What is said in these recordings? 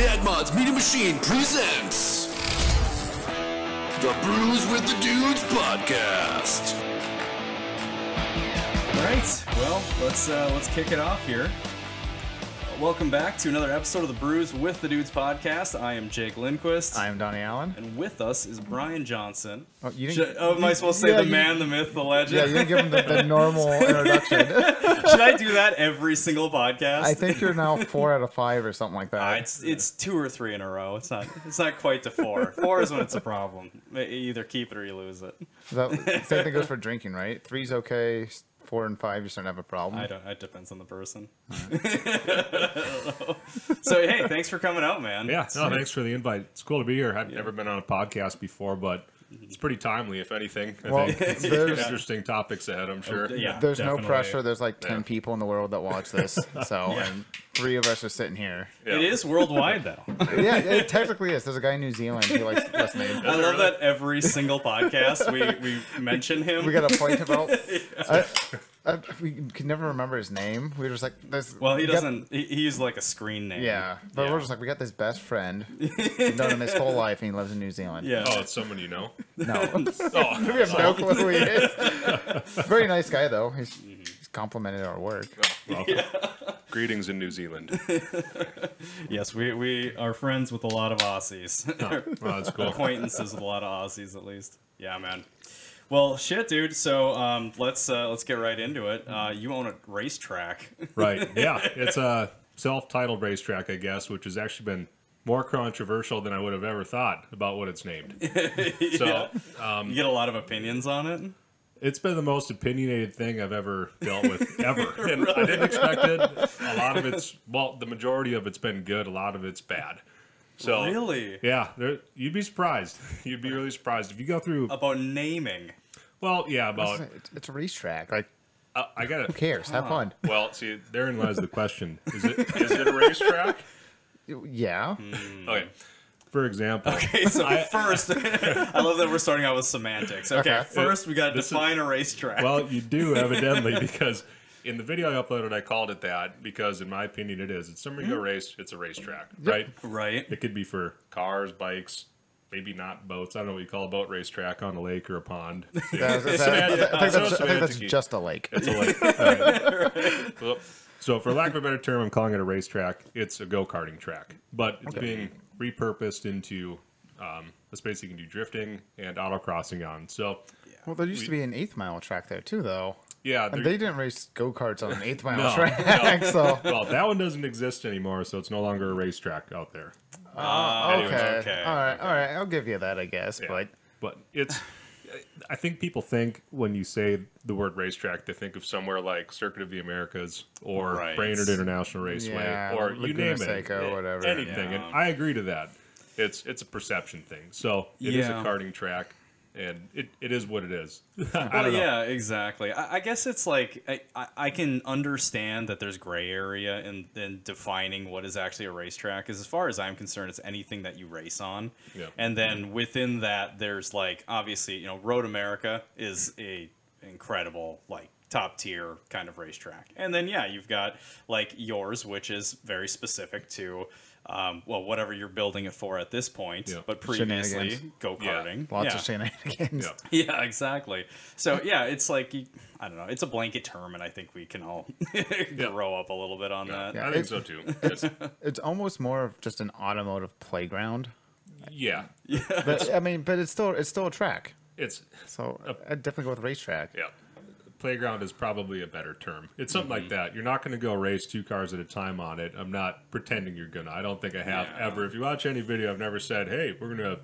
Dad Mods Media Machine presents the Brews with the Dudes podcast. All right, well, let's uh, let's kick it off here. Welcome back to another episode of the Brews with the Dudes podcast. I am Jake Lindquist, I am Donnie Allen. and with us is Brian Johnson. Oh, you Should, oh, am I supposed to say yeah, the you- man, the myth, the legend? Yeah, you didn't give him the, the normal introduction. Should I do that every single podcast? I think you're now four out of five or something like Uh, that. it's it's two or three in a row. It's not it's not quite to four. Four is when it's a problem. You either keep it or you lose it. That- same thing goes for drinking, right? Three's okay. Four and five, you're starting to have a problem. I don't. It depends on the person. so hey, thanks for coming out, man. Yeah, no, thanks for the invite. It's cool to be here. I've never been on a podcast before, but it's pretty timely, if anything. I Well, think it's there's- interesting topics ahead, I'm sure. Oh, yeah. There's no pressure. There's like ten Yeah. people in the world that watch this, so and three of us are sitting here. Yeah. It is worldwide though. Yeah, it technically is. There's a guy in New Zealand who likes listening. I love that every single podcast we, we mention him. We got a point about. I, I, we could never remember his name. We were just like, there's. well, he we doesn't. He, he's like a screen name. Yeah, but Yeah. we're just like, we got this best friend. We've known him his whole life, and he lives in New Zealand. Yeah. Oh, it's someone you know? No. Oh, we have no clue who he is. Very nice guy, though. He's, Mm-hmm. he's complimented our work. well, greetings in New Zealand. Yes, we, we are friends with a lot of Aussies. Well, that's cool. Acquaintances with a lot of Aussies, at least. Yeah, man. Well, shit, dude. So um, let's uh, let's get right into it. Uh, you own a racetrack. Right. Yeah. It's a self titled racetrack, I guess, which has actually been more controversial than I would have ever thought about what it's named. So you get a lot of opinions on it. it's been the most opinionated thing I've ever dealt with ever. And I didn't expect it. A lot of it's well, the majority of it's been good. A lot of it's bad. So Really? yeah, there, you'd be surprised. You'd be really surprised if you go through. About naming. Well, yeah, about It's, it's a racetrack. Like, uh, I got who it. cares? Have fun. Well, see, therein lies the question: is it is it a racetrack? Yeah. Hmm. Okay, for example, Okay, so first, I love that we're starting out with semantics. Okay, Okay. first we got to This is- define a racetrack. well, you do evidently because. In the video I uploaded, I called it that because, in my opinion, it is. It's somewhere you go race. It's a racetrack, right? right. It could be for cars, bikes, maybe not boats. I don't know what you call a boat racetrack on a lake or a pond. Yeah, I, was I- I think Semantic- that's, I think that's just a lake. It's a lake. Alright. Well, so, for lack of a better term, I'm calling it a racetrack. It's a go karting track, but it's being repurposed into um, a space you can do drifting and autocrossing on. So, Well, there used to be an eighth mile track there, too, though. Yeah, And they didn't race go karts on an eighth mile No, track, so. well, that one doesn't exist anymore, so it's no longer a racetrack out there. Uh, Anyways, Okay. okay, All right. All right. I'll give you that, I guess. Yeah. But but it's I think people think when you say the word racetrack, they think of somewhere like Circuit of the Americas or Right. Brainerd International Raceway Yeah, or you name Seca, it, whatever. anything. And I agree to that. It's it's a perception thing. So it is Yeah. a karting track, and it, it is what it is. Well, yeah, exactly. I, I guess it's like I, I, I can understand that there's gray area in, in defining what is actually a racetrack. Because as far as I'm concerned, it's anything that you race on. Yeah. And then within that, there's like obviously you know Road America is a incredible like top tier kind of racetrack. And then yeah, you've got like yours, which is very specific to. Um, well, whatever you're building it for at this point, Yeah. but previously Shenanigans. go karting. lots yeah. of shenanigans. Yeah. Yeah, exactly. So yeah, it's like I don't know. It's a blanket term, and I think we can all grow up a little bit on that. Yeah. I think it- so too. It's, It's almost more of just an automotive playground. yeah, But I mean, but it's still it's still a track. it's So I'd definitely go with racetrack. Yeah. Playground is probably a better term. It's something Mm-hmm. like that. You're not going to go race two cars at a time on it. I'm not pretending you're going to. I don't think I have Yeah. ever. If you watch any video, I've never said, hey, we're going to have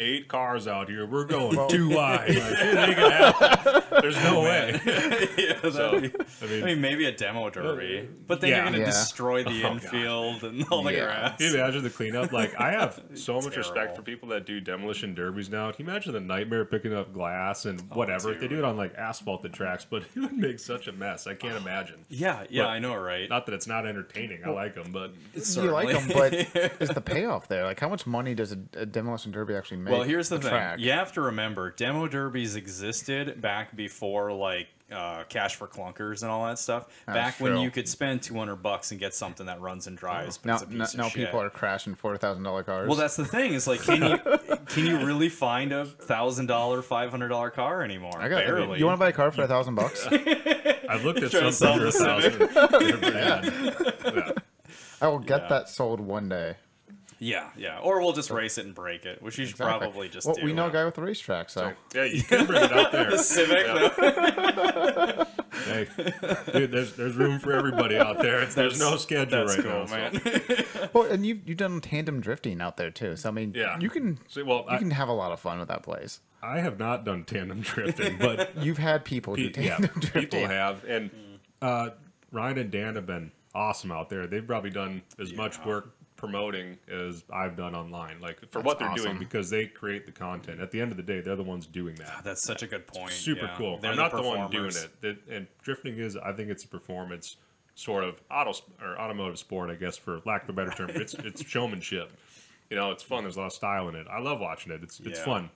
eight cars out here. We're going too wide. Like, it ain't gonna happen. There's no oh, way. yeah, So, be- I I mean, mean, maybe a demo derby, but then Yeah. you're gonna Yeah. destroy the Oh, God. infield and all the Yeah. grass. Can you imagine the cleanup? Like, I have so much respect for people that do demolition derbies now. Can you imagine the nightmare picking up glass and oh, whatever? They do it on like asphalted tracks, but it would make such a mess. I can't imagine. Yeah, yeah, But- I know, right? Not that it's not entertaining. I like them, but You like them, but is the payoff there? Like, how much money does a, a demolition derby actually Well, here's the a thing. track. You have to remember, demo derbies existed back before like uh, cash for clunkers and all that stuff. That's back when you could spend 200 bucks and get something that runs and drives. But Now, it's a piece now, of now shit. people are crashing four thousand dollar cars. Well, that's the thing. Is like, can you can you really find a thousand dollar, five hundred dollar car anymore? I got. Barely. You want to buy a car for a thousand bucks? I've looked at some to for a thousand. They're pretty bad. Yeah. I will get Yeah. that sold one day. Yeah, yeah. Or we'll just race it and break it, which you should Exactly. probably just well, do. we know a guy with a racetrack, so Yeah, you can bring it out there. The Civic. Yeah. Hey, dude, there's there's room for everybody out there. It's, there's no schedule That's right cool, now. so- man. well, and you've you've done tandem drifting out there too. So I mean, Yeah. you can See, well, you I- can have a lot of fun with that place. I have not done tandem drifting, but You've had people do Pe- yeah, tandem drifting. people have, and uh, Ryan and Dan have been awesome out there. They've probably done as much work promoting as I've done online, like for That's what they're awesome. doing, because they create the content. At the end of the day, they're the ones doing that. That's such a good point. Super yeah. cool. They're I'm not the, one doing performers. it. And drifting is, I think, it's a performance sort of auto or automotive sport, I guess, for lack of a better term. It's it's showmanship. You know, it's fun. There's a lot of style in it. I love watching it. It's it's Yeah. fun.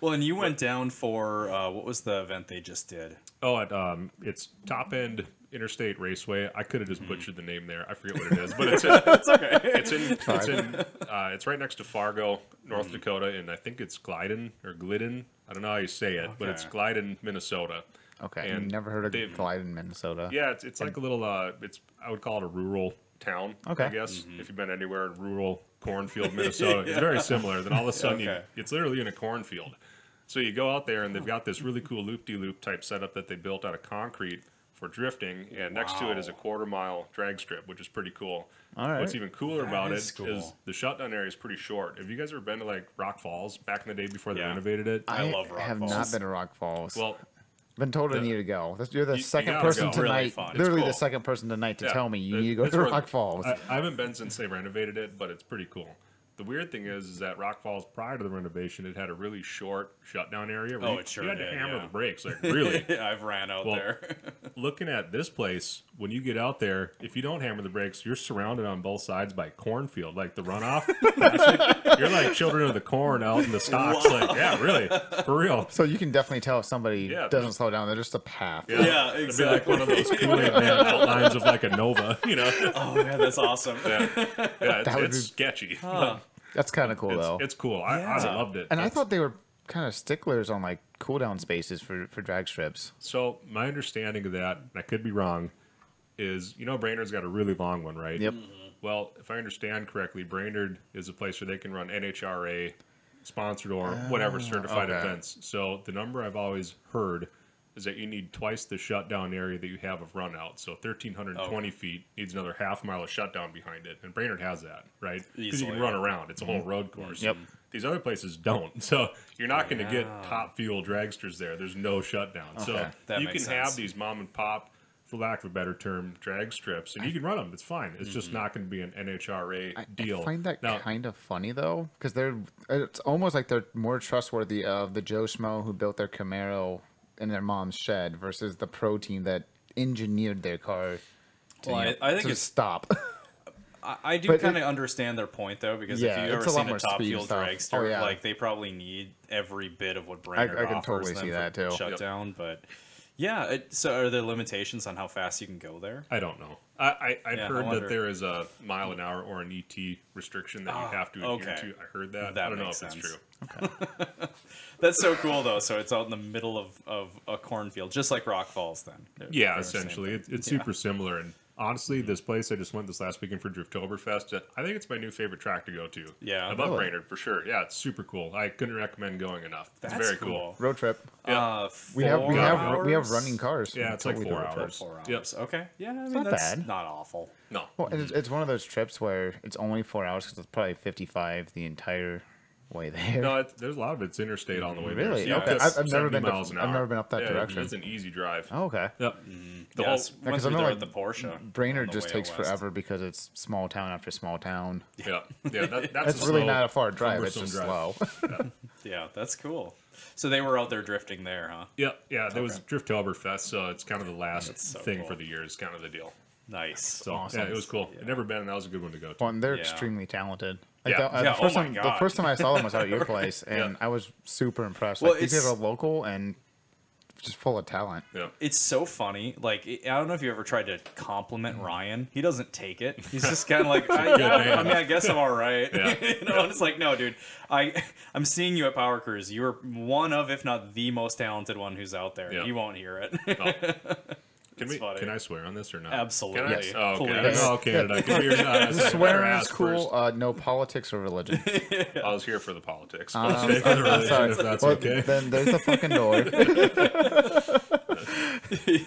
Well, and you went down for uh, what was the event they just did? Oh, at, um, it's Top End Interstate Raceway. I could have just butchered the name there. I forget what it is, but it's in, it's okay. It's in it's in uh, it's right next to Fargo, North Dakota, and I think it's Glidden or Glidden. I don't know how you say it, but it's Okay. Glidden, Minnesota. Okay, And never heard of they've- Glide Minnesota. Yeah, it's, it's like a little. Uh, it's I would call it a rural town. Okay. I guess if you've been anywhere in rural cornfield Minnesota, it's very similar. Then all of a sudden, you, Okay. it's literally in a cornfield. So you go out there and they've got this really cool loop-de-loop type setup that they built out of concrete for drifting, and next to it is a quarter mile drag strip, which is pretty cool. All right. What's even cooler That about it is is cool. the shutdown area is pretty short. Have you guys ever been to like Rock Falls back in the day before they Yeah. renovated it? I love Rock Falls. Have Falls. not been to Rock Falls. well, been told I need to go. You're the You- you second gotta person go. Really tonight, fun. It's literally cool. the second person tonight to Yeah, tell me you it- need to go to Rock Falls. I, I haven't been since they renovated it, but it's pretty cool. The weird thing is, is that Rock Falls prior to the renovation, it had a really short shutdown area. Where Oh, you, it sure you had to hammer yeah. the brakes. Like really, I've ran out Well, there. looking at this place, when you get out there, if you don't hammer the brakes, you're surrounded on both sides by cornfield, like the runoff. you're like children of the corn out in the stalks. Like, yeah, really, for real. so you can definitely tell if somebody Yeah, doesn't there's- slow down. They're just a path. Yeah, It'd be like one of those Kool-Aid man outlines of like a Nova, you know? oh man, that's awesome. Yeah, yeah it's, That would it's be- sketchy. That's kind of cool It's, though. it's cool. I, I loved it. and I thought they were kind of sticklers on like cooldown spaces for for drag strips. So my understanding of that, and I could be wrong, is you know Brainerd's got a really long one, right? Yep. Well, if I understand correctly, Brainerd is a place where they can run NHRA sponsored or whatever ah, certified okay. events. So the number I've always heard is that you need twice the shutdown area that you have of run out. So 1,320 feet needs another half mile of shutdown behind it. And Brainerd has that, right? Because you can run around. It's a whole mm-hmm. road course. Yep. These other places don't. So you're not going to get top fuel dragsters there. There's no shutdown. So That you can makes have these mom and pop, for lack of a better term, drag strips, and you can run them. It's fine. It's just mm-hmm. not going to be an NHRA I, deal. I find that now, kind of funny though, because they're it's almost like they're more trustworthy of the Joe Schmo who built their Camaro in their mom's shed versus the pro team that engineered their car. To, Well, you I- know, I think to it's- stop. I, I do kind of understand their point though, because Yeah, if you've ever a seen a top speed fuel stuff. dragster, Oh, yeah. like they probably need every bit of what Brainerd I can offers totally them see for that, too. Shut Yep. down, but yeah. It, so are there limitations on how fast you can go there? I don't know. I, I, I'd Yeah, heard wonder. that there is a mile an hour or an ET restriction that Ah, you have to adhere okay. to. I heard that. That I don't know if it's sense. true. That's so cool though. So it's out in the middle of, of a cornfield, just like Rock Falls. Then They're- Yeah, they're essentially. It, it's Yeah. super similar. And honestly, this place I just went this last weekend for Driftoberfest. uh, I think it's my new favorite track to go to. Yeah. Above Really? Brainerd, for sure. Yeah, it's super cool. I couldn't recommend going enough. It's That's very cool. cool. Road trip. Yeah. Uh, We have we four have we have running cars. Yeah, it's like four road trip. hours. Yep. Okay. Yeah, I mean not that's bad. not awful. No. Well, it's, it's one of those trips where it's only four hours because it's probably fifty five the entire way there. No, it's, there's a lot of it's interstate on the way there. Really? So Okay. I've- I've never 70 been to- miles an I've never been up that Yeah, direction. It's an easy drive. Oh, okay. Yep. Mm-hmm. The Yeah, whole, it's- went 'cause I know, like, the Porsche. Brainerd the just takes west. forever because it's small town after small town. yeah, yeah. That, that's It's a really slow, not a far drive. It's cumbersome just drive. slow. Yeah, that's cool. So they were out there drifting there, huh? Yeah, yeah. There was Okay. Driftoberfest, so it's kind of the last so thing cool. for the year. Is kind of the deal. Nice. So Awesome. yeah, it was cool. Yeah. I've never been, and that was a good one to go to. well, and they're Yeah. extremely talented. Like Yeah. the, uh, Yeah, the first oh my time, the first time I saw them was out at your place, and Yeah. I was super impressed. Well, Like these it's- guys are local and just full of talent. Yeah. It's so funny. Like I don't know if you ever tried to compliment Ryan. He doesn't take it. He's just kind of like, I, good yeah. I mean, I guess I'm all right. Yeah. you know, and it's like, no, dude. I I'm seeing you at Power Cruise. You're one of, if not the most talented one who's out there. Yeah. You won't hear it. Oh. Can It's we? funny. Can I swear on this or not? Absolutely. Can I? Yes. Oh, okay. I Please. don't Canada. Can we or not? Swearing is cool. Uh, no politics or religion. I was here for the politics. Um, But stay for the religion sorry. if that's Well, okay. Then there's the fucking door.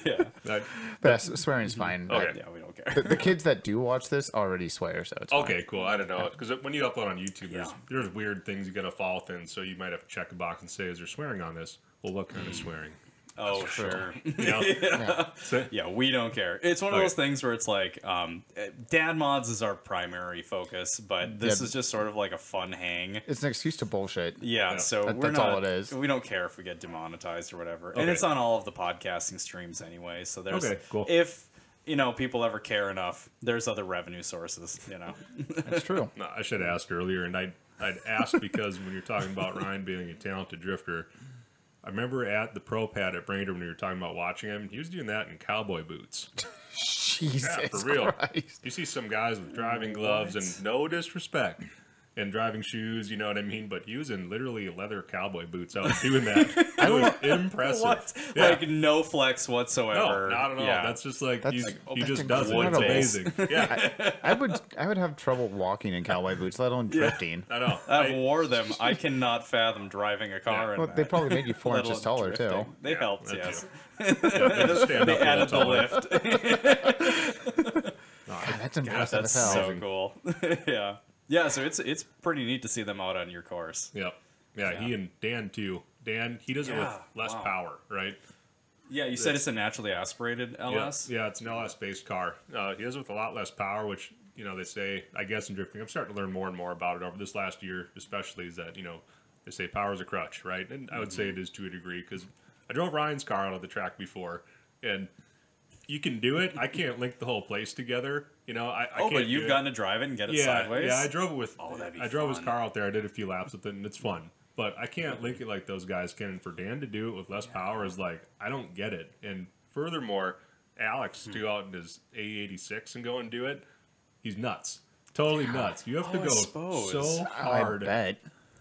yeah. That- But yes, swearing is fine. Okay. Yeah, we don't The, care. the kids that do watch this already swear, so it's fine. okay, cool. I don't know because when you upload on YouTube, there's Yeah. there's weird things you got to fall within. So you might have to check a box and say, "Is there swearing on this?" Well, what kind of swearing? Oh, sure. You know? Yeah. So- Yeah, we don't care. It's one of Okay. those things where it's like, um, eh, dad mods is our primary focus, but this Yeah. is just sort of like a fun hang. It's an excuse to bullshit. Yeah, Yeah. so That- we're that's not. all it is. We don't care if we get demonetized or whatever, and it's on all of the podcasting streams anyway. So there's Okay, cool. if you know people ever care enough, there's other revenue sources. You know, that's true. No, I should have asked earlier, and I I'd ask because when you're talking about Ryan being a talented drifter, I remember at the pro pad at Brainerd when you were talking about watching him, he was doing that in cowboy boots. Jesus Yeah, for real. Christ. You see some guys with driving oh gloves and no disrespect. And driving shoes, you know what I mean? But he was in literally leather cowboy boots out doing that. It was impressive. what? Yeah. Like no flex whatsoever. no, not at all. Yeah. That's just like That's- he's, oh, he just does it. It's amazing. Yeah, I would I would have trouble walking in cowboy boots, let alone drifting. I know. I've wore them. I cannot fathom driving a car. Yeah. in Well, they probably made you four inches alone taller too. They Yeah, helped, yes. too. yeah, they just stand They a added the lift. God, that's impressive That's so cool. yeah, yeah. So it's it's pretty neat to see them out on your course. Yep. Yeah, he and Dan too. Dan, he does it with less wow. power, right? Yeah, you said it's a naturally aspirated LS. yeah, it's an LS based car. Uh, he does it with a lot less power, which you know they say. I guess in drifting, I'm starting to learn more and more about it over this last year, especially is that you know they say power is a crutch, right? And I would say Mm-hmm. it is to a degree because I drove Ryan's car out of the track before, and you can do it. I can't link the whole place together. You know, I, I Oh, can't but you've gotten to drive it and get it yeah, sideways. Yeah, I drove it with. Oh, that'd be I drove his car out there. I did a few laps with it, and it's fun. But I can't link it like those guys can. And for Dan to do it with less power is like I don't get it. And furthermore, Alex Hmm. to go out in his AE86 and go and do it, he's nuts. Totally nuts. You have to Oh, I go suppose. so I hard. bet.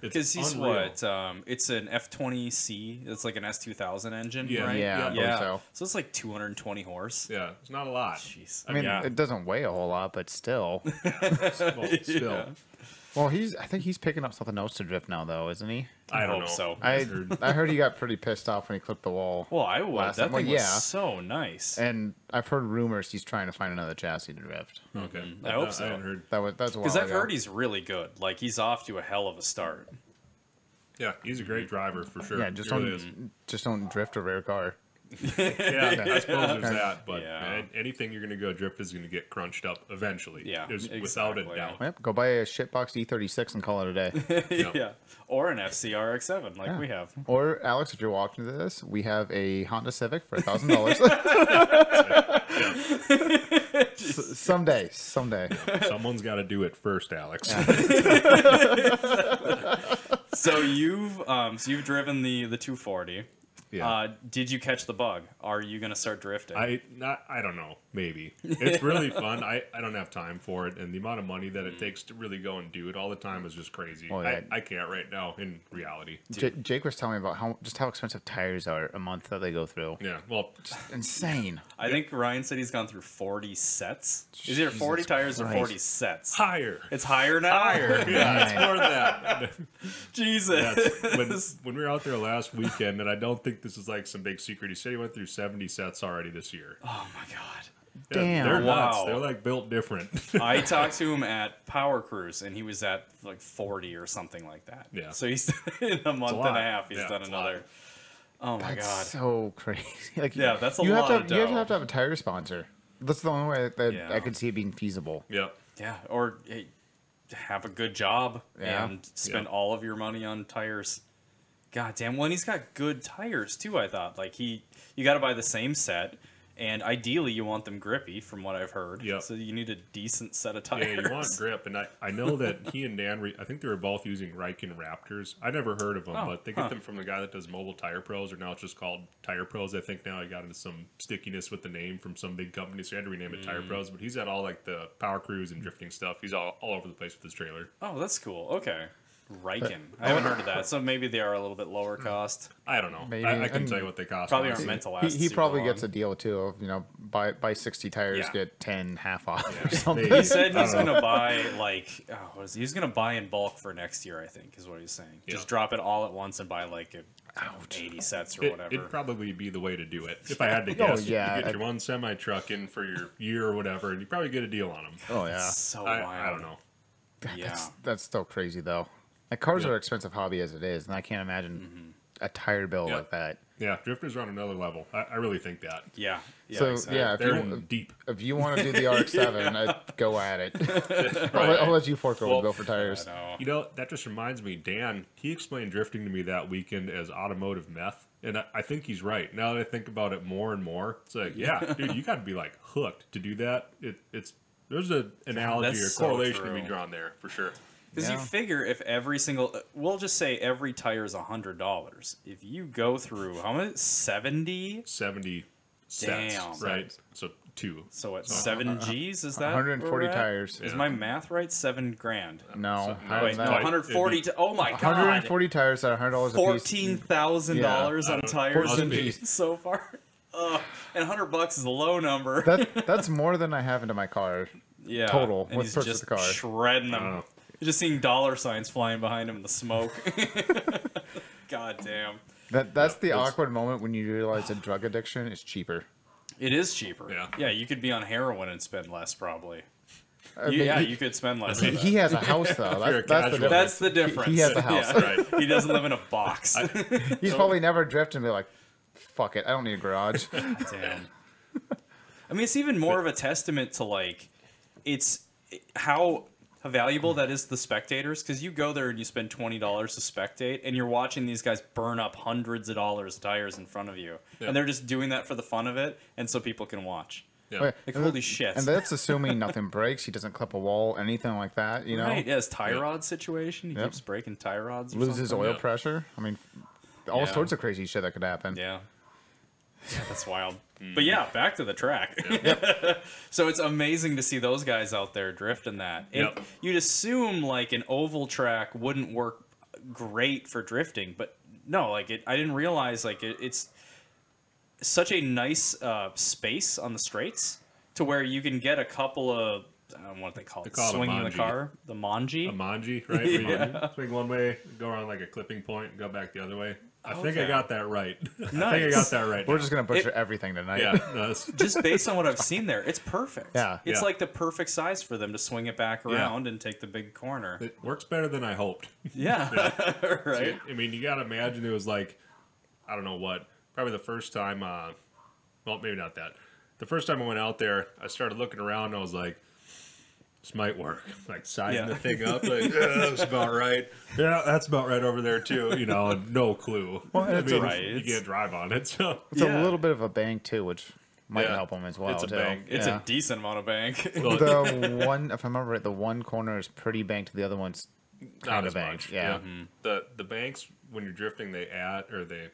It's Because he's unreal. what? Um, it's an F20C. It's like an S2000 engine, Yeah. right? Yeah, Yeah. yeah. so. So it's like 220 horse. Yeah, it's not a lot. Jeez. I mean, yeah. it doesn't weigh a whole lot, but still. Well, still, Yeah. Well, he's. I think he's picking up something else to drift now, though, isn't he? I don't hope know. so. I heard- I heard he got pretty pissed off when he clipped the wall. well, I would. Last That time- well, thing was yeah. so nice. And I've heard rumors he's trying to find another chassis to drift. Okay, mm-hmm. I hope I so. haven't heard. That was that's Because I've ago. heard he's really good. Like he's off to a hell of a start. Yeah, he's a great driver for sure. Yeah, just He don't is. just don't drift a rare car. Yeah, I suppose there's that, but Yeah. man, anything you're going to go drift is going to get crunched up eventually. Yeah, There's, without a doubt. Yep, go buy a shitbox E36 and call it a day. Yeah. yeah. Or an FC RX-7 like Yeah. we have. or Alex, if you're watching this, we have a Honda Civic for a thousand dollars. Someday, someday. Someone's got to do it first, Alex. So you've um so you've driven the the 240. Yeah. Uh, did you catch the bug? Are you gonna start drifting? I not I don't know. Maybe it's really fun. I, I don't have time for it, and the amount of money that it takes to really go and do it all the time is just crazy. Oh, yeah. I, I can't right now in reality. J- Jake was telling me about how just how expensive tires are a month that they go through. Yeah. Well, Insane. I think Ryan said he's gone through 40 sets. Is it 40 tires or 40 sets? higher. It's higher now. Higher. Yeah, it's more than that. Jesus. Yeah, when, when we were out there last weekend, and I don't think this is like some big secret, he said he went through 70 sets already this year. Oh my god. Yeah, Damn. They're nuts. Wow. They're like built different. I talked to him at Power Cruise, and he was at like 40 or something like that. Yeah. So he's in a month and a half. He's Yeah, done it's a lot. another. Oh my That's god. so crazy. Like Yeah, that's a you lot have of to, You have to dough. have to have a tire sponsor. That's the only way that Yeah. I could see it being feasible. Yeah. Yeah. Or hey, have a good job Yeah. and spend Yeah. all of your money on tires. God damn. Well, and he's got good tires too. I thought like he, you got to buy the same set. and ideally you want them grippy, from what I've heard. Yeah. So you need a decent set of tires. Yeah, you want grip, and I, I know that he and Dan, re- I think they were both using Riken Raptors. I never heard of them, Oh, but they get huh. them from the guy that does Mobile Tire Pros, or now it's just called Tire Pros. I think now I got into some stickiness with the name from some big company, so I had to rename it Tire Mm. Pros. But he's at all like the power cruise and drifting stuff. He's all, all over the place with his trailer. Oh, that's cool. Okay. Riken. I haven't heard of that. So maybe they are a little bit lower hmm. cost. I don't know. Maybe, I, I can and tell you what they cost. Probably aren't meant to He, last. he super probably long. gets a deal too of you know buy buy sixty tires Yeah. get ten half off or something. He said I he's don't know. gonna buy like oh, what is he? he's gonna buy in bulk for next year. I think is what he's saying. Yeah. Just drop it all at once and buy like a, eighty sets or It, whatever. it'd probably be the way to do it. If I oh, had to Oh, guess, yeah, you get I- your one semi truck in for your year or whatever, and you probably get a deal on them. Oh yeah, so I, wild. I don't know. Yeah. that's that's still crazy though. Like cars Yeah. are an expensive hobby as it is, and I can't imagine mm-hmm. a tire bill Yeah. like that. Yeah, drifters are on another level. I, I really think that. Yeah. Yeah. so exactly. yeah, if They're you, deep. if you want to do the RX-7, I'd go at it. I'll, let, I'll let you fork over Well, the bill for tires. know. You know, that just reminds me, Dan, he explained drifting to me that weekend as automotive meth. And I, I think he's right. Now that I think about it more and more, it's like, yeah, dude, you got to be like hooked to do that. It, it's there's an analogy that's or so correlation to be drawn there for sure. Because you figure if every single, uh, we'll just say every tire is a hundred dollars. If you go through how much seventy, Seventy Damn. sets, right? So two. so what seven G's is that? 140 where we're at? tires. Is Yeah. my math right? Seven grand. No, So- higher Wait, no, one hundred forty. It'd oh my god, 140 tires at 100 dollars a piece. fourteen thousand dollars on tires must and so far. Ugh. and hundred bucks is a low number. That that's more than I have into my car. yeah, total And with he's purchase just of the car. shredding them. You're just seeing dollar signs flying behind him in the smoke. God damn. That that's Yeah, the it's- awkward moment when you realize that drug addiction is cheaper. It is cheaper. Yeah. Yeah, you could be on heroin and spend less probably. I mean, yeah, he, you could spend less. he, of that. he has a house though. That's, that's the difference. That's the difference. He has a house. Yeah. Right. He doesn't live in a box. He's probably never drifted and be like, "Fuck it, I don't need a garage." Damn. I mean, it's even more of a testament to like, it's how valuable hmm. that is to the spectators because you go there and you spend twenty dollars to spectate, and you're watching these guys burn up hundreds of dollars of tires in front of you, Yeah. and they're just doing that for the fun of it, and so people can watch. Yeah. Wait, Like holy shit! And that's assuming nothing breaks. He doesn't clip a wall, anything like that. You know, Right, yeah, his tie Yeah. rod situation. He Yep. keeps breaking tie rods. Or loses something. oil Yeah. pressure. I mean, all Yeah. sorts of crazy shit that could happen. Yeah. Yeah, that's wild. Hmm. But yeah, back to the track. so it's amazing to see those guys out there drifting that. It- Yep. You'd assume like an oval track wouldn't work great for drifting, but no, like it. I didn't realize like it, it's such a nice uh, space on the straights to where you can get a couple of I don't know what they call it, call swinging the car, the manji. a manji, right? Yeah. swing one way, go around like a clipping point, go back the other way. I think I got that right. I think I Nice. got that right. We're now. just gonna butcher everything tonight. yeah. no, just based on what I've seen there, it's perfect. Yeah. It's Yeah. like the perfect size for them to swing it back around and take the big corner. it works better than I hoped. Yeah. right. I mean, you got to imagine it was like, I don't know what, probably the first time, uh, well, maybe not that. The first time I went out there, I started looking around and I was like, this might work. Like sizing Yeah. the thing up, like, yeah, that's about right. Yeah, that's about right over there too. You know, no clue. Well, I mean, right. you It's- can't drive on it, so It's Yeah. a little bit of a bank too, which might Yeah. help them as well. It's a too. bank. It's Yeah. a decent amount of bank. well, the one, if I remember right, the one corner is pretty banked. The other one's not kind as of banked. much. Yeah. Mm-hmm. The the banks when you're drifting, they add or they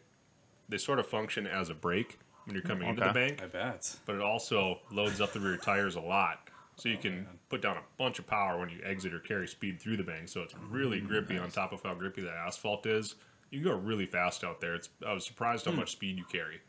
they sort of function as a brake when you're coming into the bank. I bet. but it also loads up the rear tires a lot. So you can put down a bunch of power when you exit or carry speed through the bank. So it's really grippy on top of how grippy the asphalt is. You can go really fast out there. It's I was surprised how much speed you carry.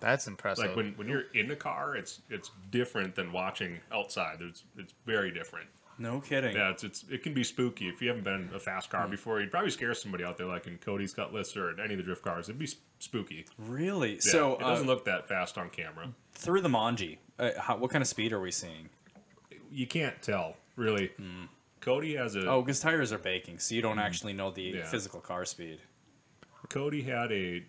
That's impressive. Like when, when you're in the car, it's it's different than watching outside. It's it's very different. No kidding. Yeah, it's it's it can be spooky if you haven't been in a fast car before. You'd probably scare somebody out there, like in Cody's Cutlass or in any of the drift cars. It'd be sp- spooky. Really? Yeah, so it doesn't uh, look that fast on camera. through the Manji, uh, how, what kind of speed are we seeing? You can't tell really. Cody has a Oh, because tires are baking, so you don't mm-hmm. actually know the Yeah. physical car speed. Cody had a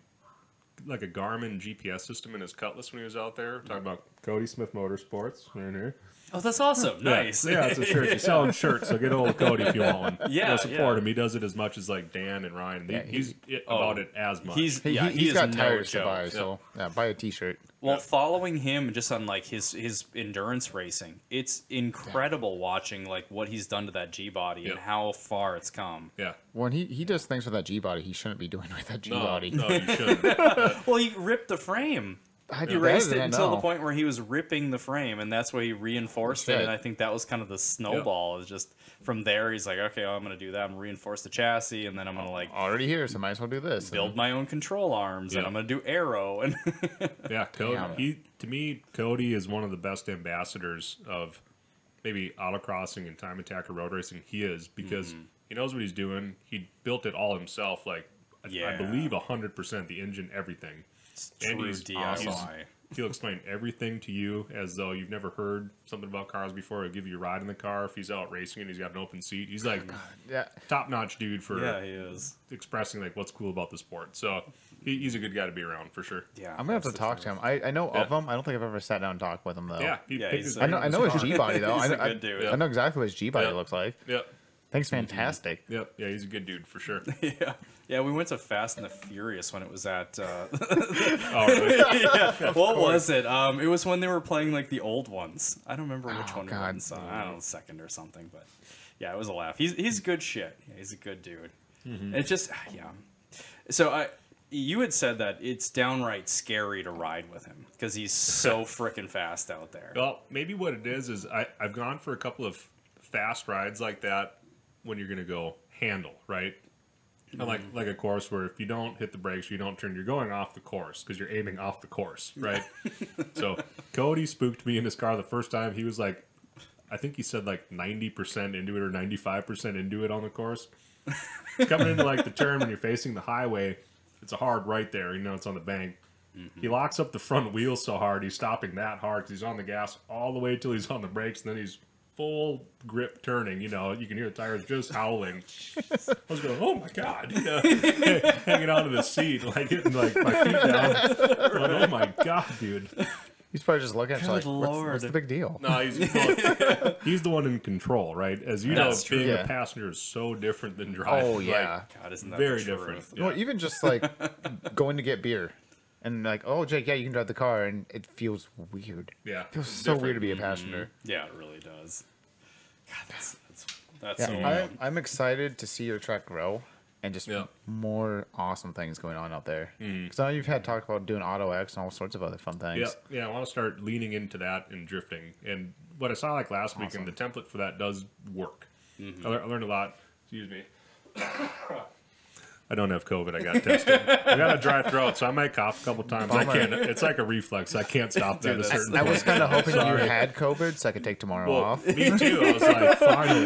like a Garmin GPS system in his Cutlass when he was out there. Talking mm-hmm. about Cody Smith Motorsports right here. Oh, that's awesome. Nice. Yeah, it's a shirt. He's selling shirts, so get old Cody if you want one. Yeah, Go support yeah. him. He does it as much as like Dan and Ryan. He- Yeah, he's it, Oh, about it as much. He's he, yeah, he, he has is got no tires joke. to buy, so yeah, buy a T-shirt. Well, following him just on like his his endurance racing, it's incredible watching like what he's done to that G body Yeah. and how far it's come. Yeah. When he, he does things with that G body, he shouldn't be doing with that G No, body. no, you shouldn't. Well, he ripped the frame. I He raced it until the point where he was ripping the frame, and that's where he reinforced it. And I think that was kind of the snowball. Is just from there, he's like, okay, well, I'm gonna do that. I'm gonna reinforce the chassis, and then I'm gonna like Already here, so might as well do this. build my own control arms, and I'm gonna do aero. And Yeah, Cody. He to me, Cody is one of the best ambassadors of maybe autocrossing and time attack or road racing. He is because Mm-hmm. he knows what he's doing. He built it all himself. Like I- I Yeah. believe hundred percent the engine, everything. And true he's- DIY. He'll explain everything to you as though you've never heard something about cars before. He'll give you a ride in the car if he's out racing and he's got an open seat. He's like Yeah. top notch dude for Yeah, he is. expressing like what's cool about the sport. So he, he's a good guy to be around for sure. Yeah, I'm gonna have to that's the talk to him. I, I know of him. I don't think I've ever sat down and talked with him though. Yeah, he Yeah, he's his a- I know I know his G body though. He's I, a I- good dude. I know exactly what his G body Yeah. looks like. Yep, Thanks, fantastic. yep, yeah. He's a good dude for sure. Yeah, yeah. We went to Fast and the Furious when it was at. Uh, Oh, really? yeah, what was it? Um, it was when they were playing like the old ones. I don't remember which Oh, one God. and saw. I don't know, second or something. But yeah, it was a laugh. He's he's good shit. Yeah, he's a good dude. It's just yeah. So I. You had said that it's downright scary to ride with him because he's so freaking fast out there. Well, maybe what it is is I, I've gone for a couple of fast rides like that when you're going to go handle, right? Like mm-hmm. like a course where if you don't hit the brakes, you don't turn, you're going off the course because you're aiming off the course, right? so Cody spooked me in his car the first time. He was like, I think he said like 90% into it or 95% into it on the course. Coming into like the turn when you're facing the highway. It's a hard right there, you know, it's on the bank. Mm-hmm. He locks up the front wheel so hard, he's stopping that hard because he's on the gas all the way till he's on the brakes, and then he's full grip turning. You know, you can hear the tires just howling. I was going, oh my god, you know, hanging onto the seat, like getting like my feet down. Going, oh my god, dude. He's probably just looking at you like, Good what's, what's the big deal? No, he's well, he's the one in control, right? As you That's know, true. being Yeah. a passenger is so different than oh, driving. Oh like, yeah. God, isn't that very the truth? different. Well, even just like going to get beer, and like, oh Jake, yeah, you can drive the car, and it feels weird. Yeah, It feels it's so weird to be a passenger. Yeah, it really does. God, that's that's that's Yeah, so. I'm, I'm excited to see your track grow and just Yeah. more awesome things going on out there. Mm. Because I know you've had talk about doing Auto X and all sorts of other fun things. Yeah, yeah. I want to start leaning into that and drifting. And what I saw like last week, and the template for that does work. I, lear- I learned a lot. Excuse me. I don't have COVID. I got tested. I got a dry throat, so I might cough a couple times. I can't. It's like a reflex. I can't stop that. Dude, at a certain I point. was kind of hoping you had COVID so I could take tomorrow Well, off. me too. I was like, finally,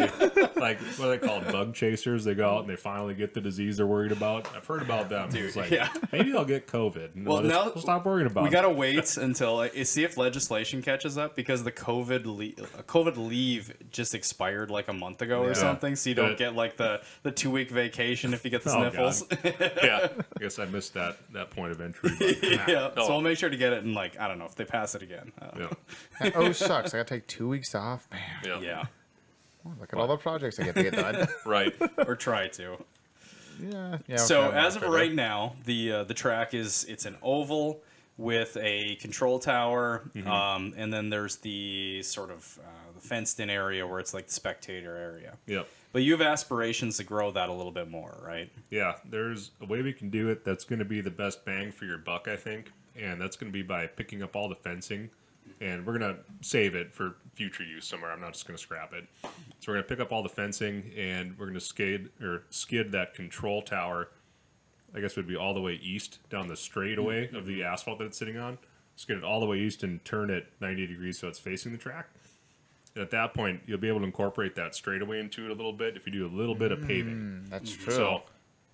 like what are they called? Bug chasers. They go out and they finally get the disease they're worried about. I've heard about them. Dude, it's like, yeah. maybe I'll get COVID. And Well, we'll now- we'll stop worrying about it. we it. gotta wait until like, see if legislation catches up because the COVID le- uh, COVID leave just expired like a month ago or something. So you don't Good. get like the the two week vacation if you get the Oh, God. Sniffles. yeah, I guess I missed that that point of entry. But, yeah, Oh, so I'll make sure to get it in like I don't know if they pass it again. Uh, yeah, oh sucks! I got to take two weeks off. Man, yeah, yeah, look at all the projects I get to get done. right. or try to. yeah, yeah. So okay, as of okay. right now, the uh, the track is it's an oval with a control tower, Mm-hmm. um, and then there's the sort of uh, the fenced in area where it's like the spectator area. Yep. But you have aspirations to grow that a little bit more, right? Yeah, there's a way we can do it that's going to be the best bang for your buck, I think, and that's going to be by picking up all the fencing, and we're going to save it for future use somewhere. I'm not just going to scrap it. So we're going to pick up all the fencing, and we're going to skid or skid that control tower. I guess it would be all the way east down the straightaway of the mm-hmm. asphalt that it's sitting on. Skid it all the way east and turn it 90 degrees so it's facing the track. And at that point, you'll be able to incorporate that straightaway into it a little bit if you do a little bit of paving. Mm, that's true. So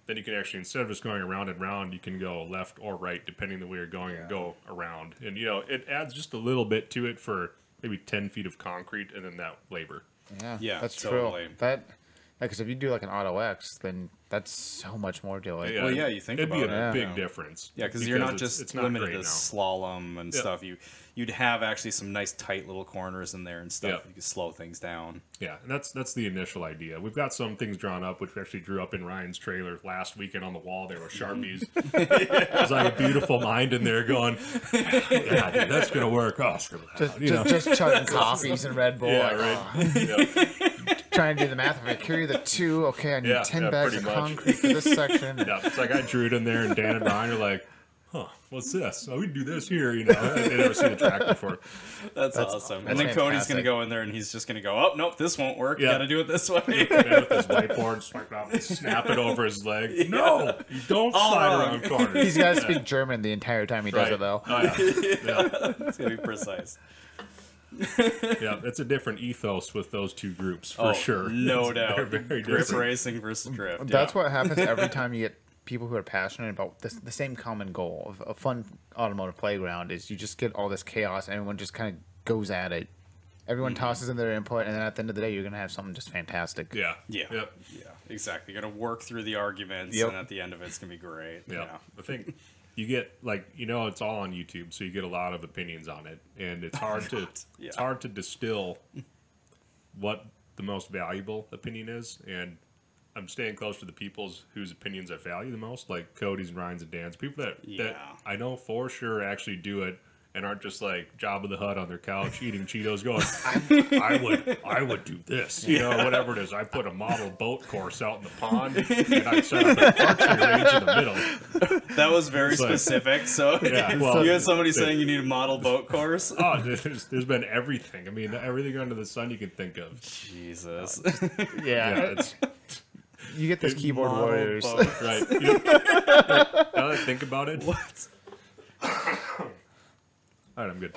then you can actually instead of just going around and round, you can go left or right depending the way you're going and go around. And you know, it adds just a little bit to it for maybe ten feet of concrete and then that labor. yeah, Yeah, that's totally. true. That because if you do like an Auto X, then That's so much more to it. Well, yeah, you think it'd be a about it. big Yeah. difference. Yeah, because you're not it's- just it's not limited to now. slalom and Yeah. stuff. You you'd have actually some nice tight little corners in there and stuff. Yeah. You could slow things down. Yeah, and that's that's the initial idea. We've got some things drawn up, which we actually drew up in Ryan's trailer last weekend on the wall there were sharpies. There's like a beautiful mind in there going, "Yeah, dude, that's gonna work." Oh, screw that. Just, you know? just, just chugging coffees and Red Bull. yeah, like, right. oh, yeah, trying to do the math. If I carry the two, okay, I need Yeah, 10 yeah, bags of much. concrete for this section. yeah. It's like I drew it in there, and Dan and Ryan are like, "Huh, what's this? Oh, we can do this here." You know, they never seen a track before. That's, awesome. that's and then Cody's gonna go in there and he's just gonna go, oh nope, this won't work. Yeah. Got to do it this way. With his whiteboard, swipe it off, and snap it over his leg. No, you don't All slide wrong. around corners. He's got to speak German the entire time he does it, though. Oh, yeah. yeah. it's gonna be precise. Yeah, it's a different ethos with those two groups for oh, sure. no They're doubt. very Grip different. racing versus drift. That's yeah. what happens every time you get people who are passionate about this, the same common goal of a fun automotive playground is you just get all this chaos and everyone just kind of goes at it. Everyone Mm-hmm. tosses in their input, and then at the end of the day, you're gonna have something just fantastic. Yeah. Yeah. Yep. Yeah. Exactly. You're gonna work through the arguments, Yep. and at the end of it, it's gonna be great. Yeah. Yeah. I think you get like you know it's all on YouTube, so you get a lot of opinions on it, and it's hard to it's hard to distill what the most valuable opinion is, and I'm staying close to the people's whose opinions I value the most, like Cody's and Ryan's and Dan's. People that Yeah. that I know for sure actually do it. And aren't just like Jabba the Hutt on their couch eating Cheetos, going, "I would, I would do this, you know, whatever it is. I put a model boat course out in the pond, and I set up an archery range in the middle, That was very specific. So Yeah, well, you had somebody they- saying you need a model boat course. Oh, there's, there's been everything. I mean, everything under the sun you can think of. Jesus. Yeah, Yeah, it's you get this keyboard Model warriors. boat. right. You know, now that I think about it, What? all right, I'm good.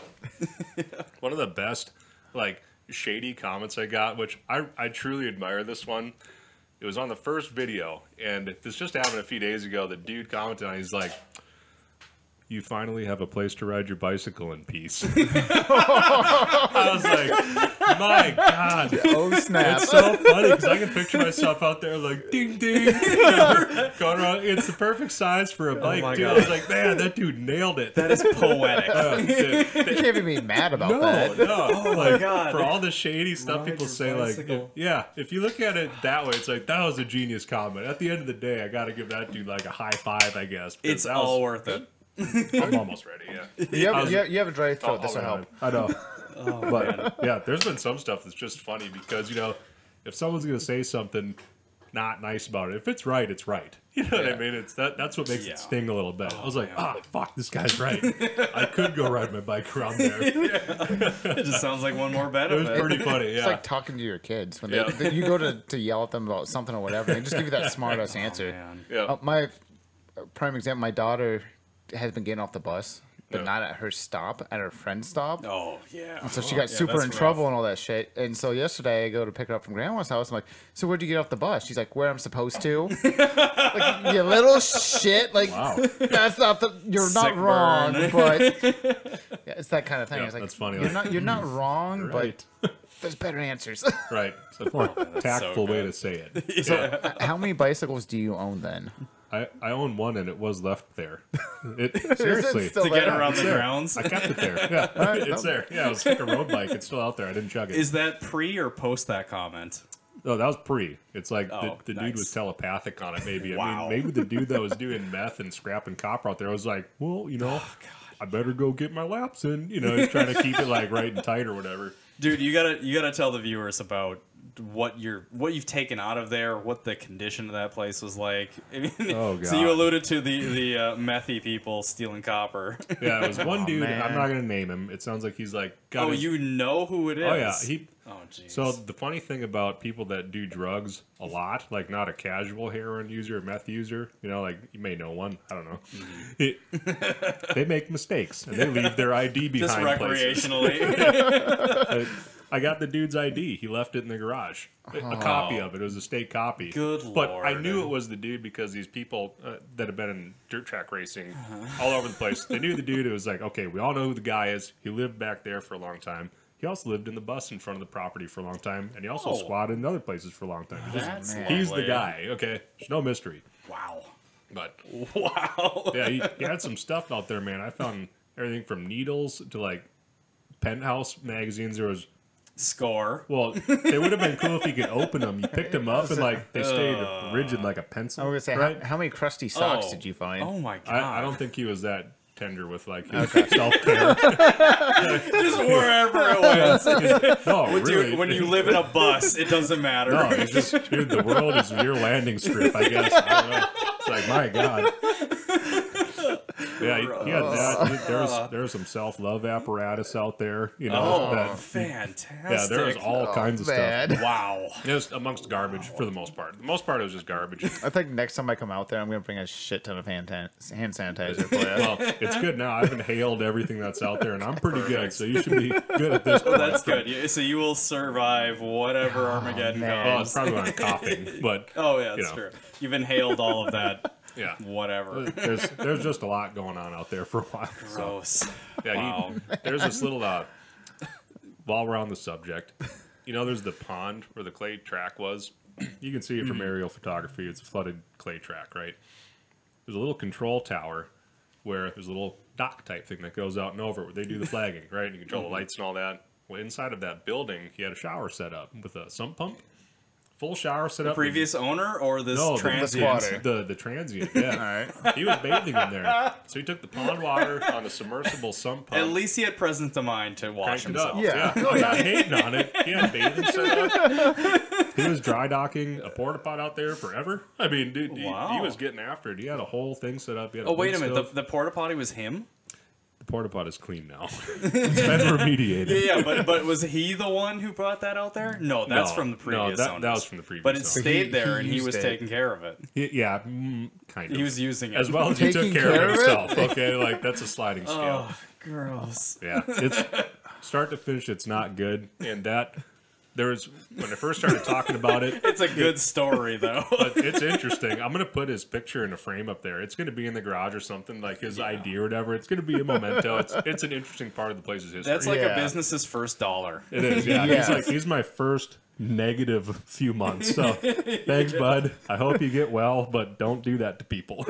One of the best, like, shady comments I got, which I, I truly admire this one. It was on the first video, and this just happened a few days ago. The dude commented on, it, he's like, "You finally have a place to ride your bicycle in peace." I was like, "My God!" oh snap! It's so funny because I can picture myself out there like ding ding, you know, going around. It's the perfect size for a bike, my too. I was like, man, that dude nailed it. That is poetic. Uh, dude, you can't even be mad about no, that. no, like God. for all the shady stuff Ride people say, like, bicycle. if- yeah, if you look at it that way, it's like that was a genius comment. At the end of the day, I got to give that dude like a high five, I guess. It's all was, worth it. I'm almost ready. Yeah, You have, was- you have, you have a dry throat. this will help. I know. Oh, But man. yeah, there's been some stuff that's just funny because you know, if someone's gonna say something not nice about it, if it's right, it's right. You know what I mean? It's that that's what makes Yeah. it sting a little bit. I was like, man. ah, fuck, this guy's right. I could go ride my bike around there. It just sounds like one more It was pretty funny. It's Yeah. like talking to your kids when they, Yeah. they- you go to, to yell at them about something or whatever. They just give you that smart ass answer. Man. yeah. Uh, my uh, prime example, my daughter has been getting off the bus, but Yeah. not at her stop, at her friend's stop. Oh yeah. So she Oh, got yeah, super that's in rough. trouble and all that shit. And so yesterday I go to pick her up from grandma's house. I'm like, so where'd you get off the bus? She's like, where I'm supposed to. like, you little shit. Like, Wow. that's not the. You're not wrong, burn. but yeah, it's that kind of thing. Yeah, it's like, that's funny. You're not. You're not wrong, Right. but there's better answers. Right. It's a more tactful way to say it. so, how many bicycles do you own then? I, I own one and it was left there. It, seriously. still To get around It's the there. grounds. I kept it there. Yeah. right, it's no. there. Yeah, it was like a road bike. It's still out there. I didn't chug it. Is that pre or post that comment? Oh, that was pre. It's like Oh, the, the dude was telepathic on it. Maybe. I Wow. mean, maybe the dude that was doing meth and scrapping copper out there was like, well, you know, Oh, I better go get my laps in. You know, he's trying to keep it like right and tight or whatever. Dude, you gotta you gotta tell the viewers about what you're what you've taken out of there, what the condition of that place was like. I mean, Oh, so you alluded to the the uh, methy people stealing copper. Yeah, it was one dude. I'm not gonna name him. It sounds like he's like. Got oh, his- you know who it is? Oh yeah, he. Oh jeez. So the funny thing about people that do drugs a lot, like not a casual heroin user meth user, you know, like you may know one, I don't know. It- they make mistakes and they leave their ID behind places. recreationally. I got the dude's ID. He left it in the garage. A a copy of it. It was a state copy. Good But I knew it was the dude because these people uh, that have been in dirt track racing Uh-huh. all over the place, they knew the dude. It was like, okay, we all know who the guy is. He lived back there for a long time. He also lived in the bus in front of the property for a long time, and he also Oh. squatted in other places for a long time. He's, just- That's he's the guy. Okay, there's no mystery. Wow. But Wow. yeah, he, he had some stuff out there, man. I found everything from needles to like penthouse magazines. There was Score. well, they would have been cool if you could open them. You picked them up and like they stayed Uh. rigid like a pencil. I was gonna say, right? how, how many crusty socks Oh. did you find? Oh my god. I, I don't think he was that tender with like his self care. Just wherever it went. No, When, really. you, when you live in a bus, it doesn't matter. no, it's just dude, the world is your landing strip. I guess. I don't know. It's like my god. Yeah, he, he had that. He- There was some self love apparatus out there. You know. oh, that, fantastic. yeah, there's was all oh, kinds of stuff. Wow. It was amongst garbage for the most part. The most part, it was just garbage. I think next time I come out there, I'm gonna bring a shit ton of hand, tan- hand sanitizer for you. Well, it's good now. I've inhaled everything that's out there, and I'm pretty good. So you should be good at this. Oh, point. That's good. You- So you will survive whatever oh, Armageddon man. Well, it's probably when I'm coughing, but Oh yeah, you that's know. true. You've inhaled all of that. Yeah, Whatever. there's there's just a lot going on out there for a while. So Gross. yeah, he- Wow. there's this little. Uh, while we're on the subject, you know, there's the pond where the clay track was. You can see it from aerial photography. It's a flooded clay track, right? There's a little control tower where there's a little dock type thing that goes out and over where they do the flagging, right? And you control the lights and all that. Well, inside of that building, he had a shower set up with a sump pump, full shower set up. Previous owner or this no, the- transient? squatter. The the transient, yeah. He was bathing in there, so he took the pond water on a submersible sump pump. At least he had presence of mind to wash cranked it up. himself. Yeah. I'm oh, not hating on it. He had bathing set up. He was dry docking a porta pot out there forever. I mean, dude, he, he was getting after it. He had a whole thing set up. He had Oh wait a big minute, the, the porta potty was him. The porta pot is clean now. it's been remediated. Yeah, but but was he the one who brought that out there? No, that's No, from the no, previous that- owners. that was from the previous But it owners. stayed He- there, he and he used was it. taking care of it. He- yeah, mm, kind of. He was using it as well as he took Taking care, care of of it? himself. Okay, like that's a sliding scale. Oh, gross. Yeah, it's start to finish. It's not good, and that there was when I first started talking about it. It's a good story though. But it's interesting. I'm gonna put his picture in a frame up there. It's gonna be in the garage or something like his ID or whatever. It's gonna be a memento. It's it's an interesting part of the place's history. That's like Yeah. a business's first dollar. it is. Yeah, Yeah. he's like he's my first negative few months. So thanks, bud. I hope you get well, but don't do that to people.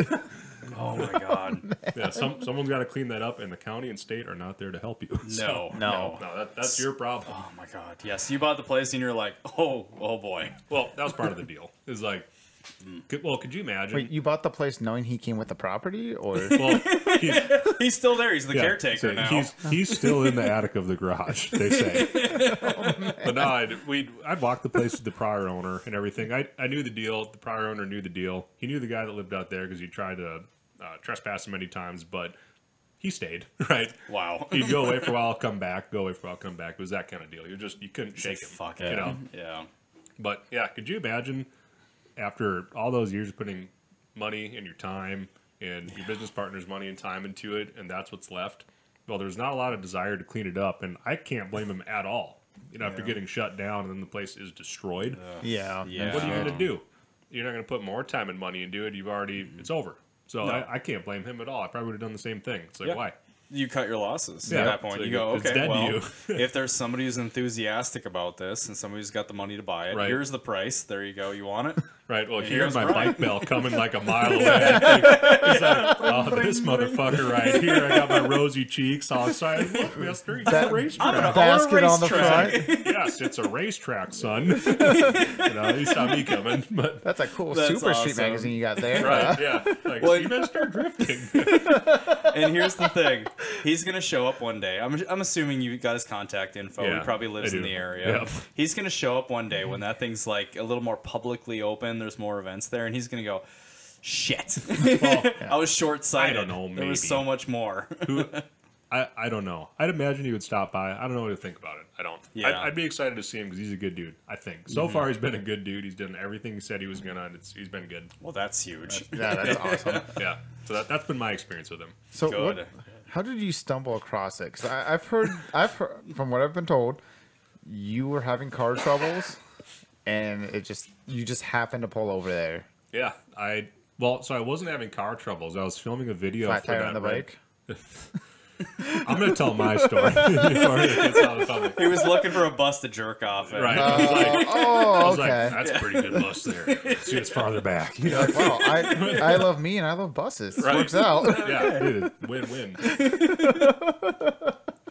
Oh my god. yeah, some someone's got to clean that up, and the county and state are not there to help you. So, No. No. no, that, that's your problem. Oh my god. Yes, you bought the place and you're like, oh, oh boy. Well, that was part of the deal. Is like, hmm. could, well, could you imagine? Wait, you bought the place knowing he came with the property, or well, he's, He's still there. He's the yeah, caretaker so now. He's he's still in the attic of the garage. They say. Oh, but no, I'd, we'd I'd walk the place with the prior owner and everything. I I knew the deal. The prior owner knew the deal. He knew the guy that lived out there because he tried to uh, trespass him many times, but he stayed. Right. Wow. He'd go away for a while, come back, go away for a while, come back. It was that kind of deal. You just you couldn't shake him. Fuck you it. know. Yeah. But yeah, could you imagine after all those years of putting money and your time and your business partner's money and time into it, and that's what's left? Well, there's not a lot of desire to clean it up, and I can't blame him at all. You know, after getting shut down and then the place is destroyed, yeah, Yeah. what are you going to do? You're not going to put more time and money into it. You've already, it's over. So No. I, I can't blame him at all. I probably would have done the same thing. It's like, Yeah. why? You cut your losses Yeah. at that point. So you go, okay, well, if there's somebody who's enthusiastic about this and somebody who's got the money to buy it, Right. here's the price. There you go. You want it? Right. Well, And here's here's my Brian. bike bell coming like a mile away. He's like, oh, this motherfucker right here. I got my rosy cheeks all excited. Look, Mister, it's a racetrack. basket on the front. yes, it's a racetrack, son. you know, he saw me coming, but That's a cool That's Super Street magazine you got there. right, yeah. Like, Well, see, Mister drifting. and here's the thing: he's gonna show up one day. I'm, I'm assuming you got his contact info. Yeah, he probably lives in the area. Yep. He's gonna show up one day when that thing's like a little more publicly open. There's more events there, and he's gonna go, "Shit, I was short sighted. I don't know, Maybe. There was so much more." Who, I, I don't know. I'd imagine he would stop by. I don't know what to think about it. I don't. Yeah. I'd, I'd be excited to see him because he's a good dude. I think so Mm-hmm. far he's been a good dude. He's done everything he said he was gonna. And it's, he's been good. well, that's huge. Yeah, that's awesome. Yeah. So that that's been my experience with him. So, Good. what, how did you stumble across it? Because I've heard, I've heard, from what I've been told, you were having car troubles, and it just you just happened to pull over there. Yeah, I well, so I wasn't having car troubles. I was filming a video Flat for tire that on the red- bike. I'm gonna tell my story before it gets out of public. He was looking for a bus to jerk off. at. Right. Oh, I was like, Oh, I was okay. like, that's a pretty good bus there. Let's see what's farther back. You know? wow, I I love me and I love buses. This Right. works out. yeah, dude, win win.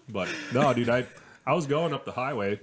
but no, dude, I I was going up the highway,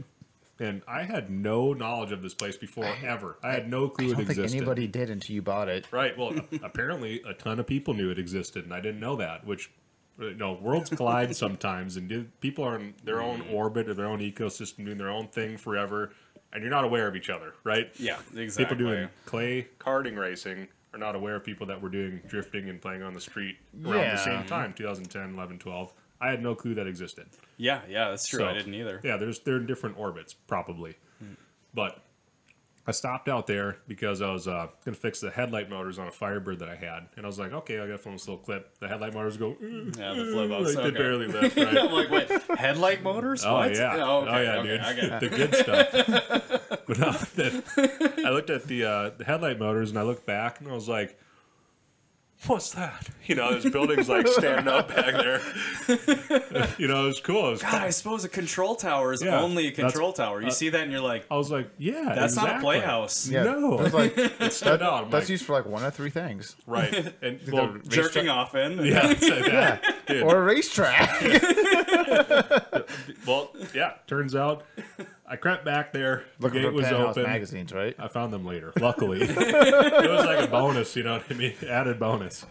and I had no knowledge of this place before ever. I had no clue it don't think existed. anybody did until you bought it. Right. Well, apparently a ton of people knew it existed, and I didn't know that. Which, you know, worlds collide sometimes, and people are in their own mm. orbit or their own ecosystem, doing their own thing forever, and you're not aware of each other, right? Yeah, exactly. People doing clay karting racing are not aware of people that were doing drifting and playing on the street around Yeah. the same time, 2010, 11, 12. I had no clue that existed. Yeah, yeah, that's true. So, I didn't either. Yeah, there's they're in different orbits probably, but I stopped out there because I was uh, gonna fix the headlight motors on a Firebird that I had, and I was like, okay, I got to film this little clip. The headlight motors go, "Mm, Yeah, the flip ups. like okay. they barely lift, right? I'm like, wait, headlight motors? Oh what? yeah, Oh, okay, oh yeah, okay, dude, the good stuff. but the, I looked at the uh, the headlight motors and I looked back and I was like, "What's that?" You know, this building's like standing up back there. you know, it was cool. It was God, I suppose a control tower is Yeah, only a control tower. You uh, see that and you're like, I was like, "Yeah, that's not a playhouse. Yeah, No, it was like it stood out. I'm that's like, used for like one of three things, right, and well, Jerking off in. Yeah, like that. Dude, or a racetrack. well, yeah. Turns out, I crept back there. The Looking gate for was open. magazines, right? I found them later. Luckily, it was like a bonus. You know what I mean? Added bonus.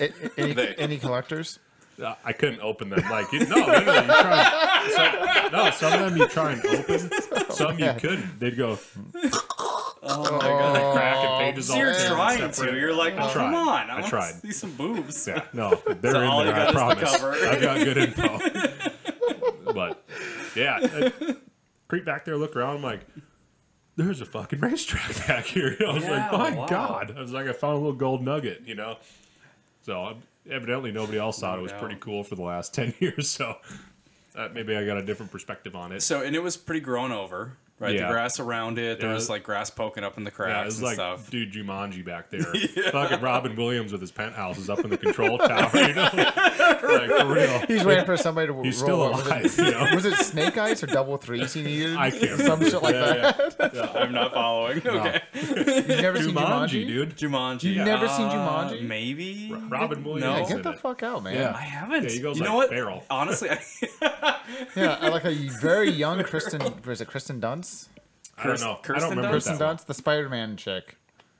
A- a- Any, They- any collectors? Uh, I couldn't open them. Like you, no, literally, you try. Some, no, some of them you try and open. Some you couldn't. They'd go Oh my god. Crack and pages So all you're tear and trying to. separate. You're like, I oh, tried. come on. I, I want tried. to see some boobs. Yeah, no, they're So in all you there. got I is the promise. cover. I've got good info. but yeah, I creep back there, look around. I'm like, there's a fucking racetrack back here. I was Yeah, like, my wow. god! I was like, I found a little gold nugget, you know. So evidently, nobody else thought it was doubt. pretty cool for the last ten years. So uh, maybe I got a different perspective on it. So, and it was pretty grown over, right? Yeah. The grass around it. There Yeah. was like grass poking up in the Yeah, cracks it was and like stuff. dude Jumanji back there. Fucking Robin Williams with his penthouse is up in the control tower. You know, like for real. He's waiting for somebody to He's roll still over. Was it- You know? Was it Snake Eyes or Double Threes he needed? I can't Some shit like Yeah, that. yeah, yeah. I'm not following. Okay. You've never seen Jumanji, Jumanji? dude. Jumanji. You've never seen Uh, Jumanji? Maybe. Robin Williams. No. Yeah, get the fuck out, man. Yeah. I haven't. Yeah, he goes you know like what? feral. Honestly, I, Yeah, I like a very young Kristen. Was it Kristen Dunst? I don't know. I Kirsten don't remember Dunst? Kristen that one. Dunst, the Spider-Man chick.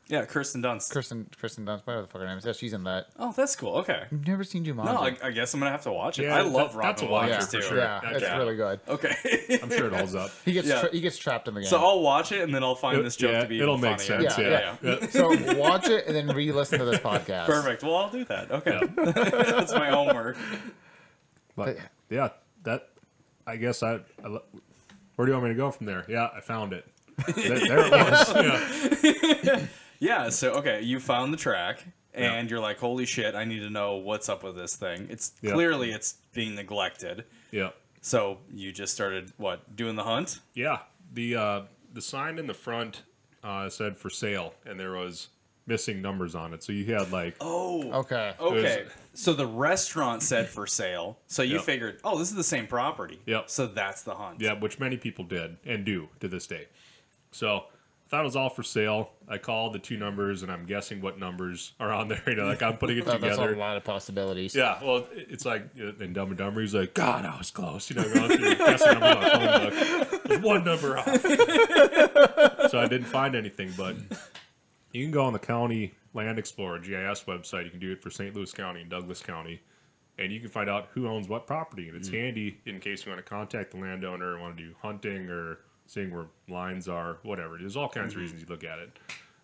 yeah, Kirsten Dunst. Kristen Kirsten Dunst, whatever the fuck her name is. Yeah, she's in that. oh, that's cool. Okay. You've never seen Jumanji? No, I, I guess I'm gonna have to watch it. Yeah, I love that- that's Robin a watcher Williams for too. sure. yeah, Yeah, it's really good. Okay. I'm sure it holds up. He gets Yeah. tra- he gets trapped in the game. so I'll watch it and then I'll find It- this joke yeah, to be it'll make funnier. sense. Yeah, Yeah, yeah. so watch it and then re-listen to this podcast. Perfect. Well, I'll do that. Okay. That's my homework. But But- yeah, that. I guess I, I. Where do you want me to go from there? Yeah, I found it. there, there it was. Yeah. Yeah, so okay, you found the track and you're like, "Holy shit, I need to know what's up with this thing." It's Yeah. clearly it's being neglected. yeah. So you just started what, doing the hunt? Yeah, the uh, the sign in the front uh, said for sale, and there was missing numbers on it. So you had like, Oh. Okay. Okay. So the restaurant said for sale. So you Yep. figured, "Oh, this is the same property." Yep. So that's the hunt. yeah, which many people did and do to this day. So I thought it was all for sale. I called the two numbers, and I'm guessing what numbers are on there. You know, like I'm putting it That- that's a together. lot of possibilities. Yeah, well, it- it's like in Dumb and Dumber, he's like, God, I was close. You know, going through guessing numbers on a phone book. There's one number off. so I didn't find anything, but you can go on the County Land Explorer GIS website. You can do it for St. Louis County and Douglas County, and you can find out who owns what property. And it's hmm. handy in case you want to contact the landowner or want to do hunting or seeing where lines are, whatever. There's all kinds of hmm. reasons you look at it.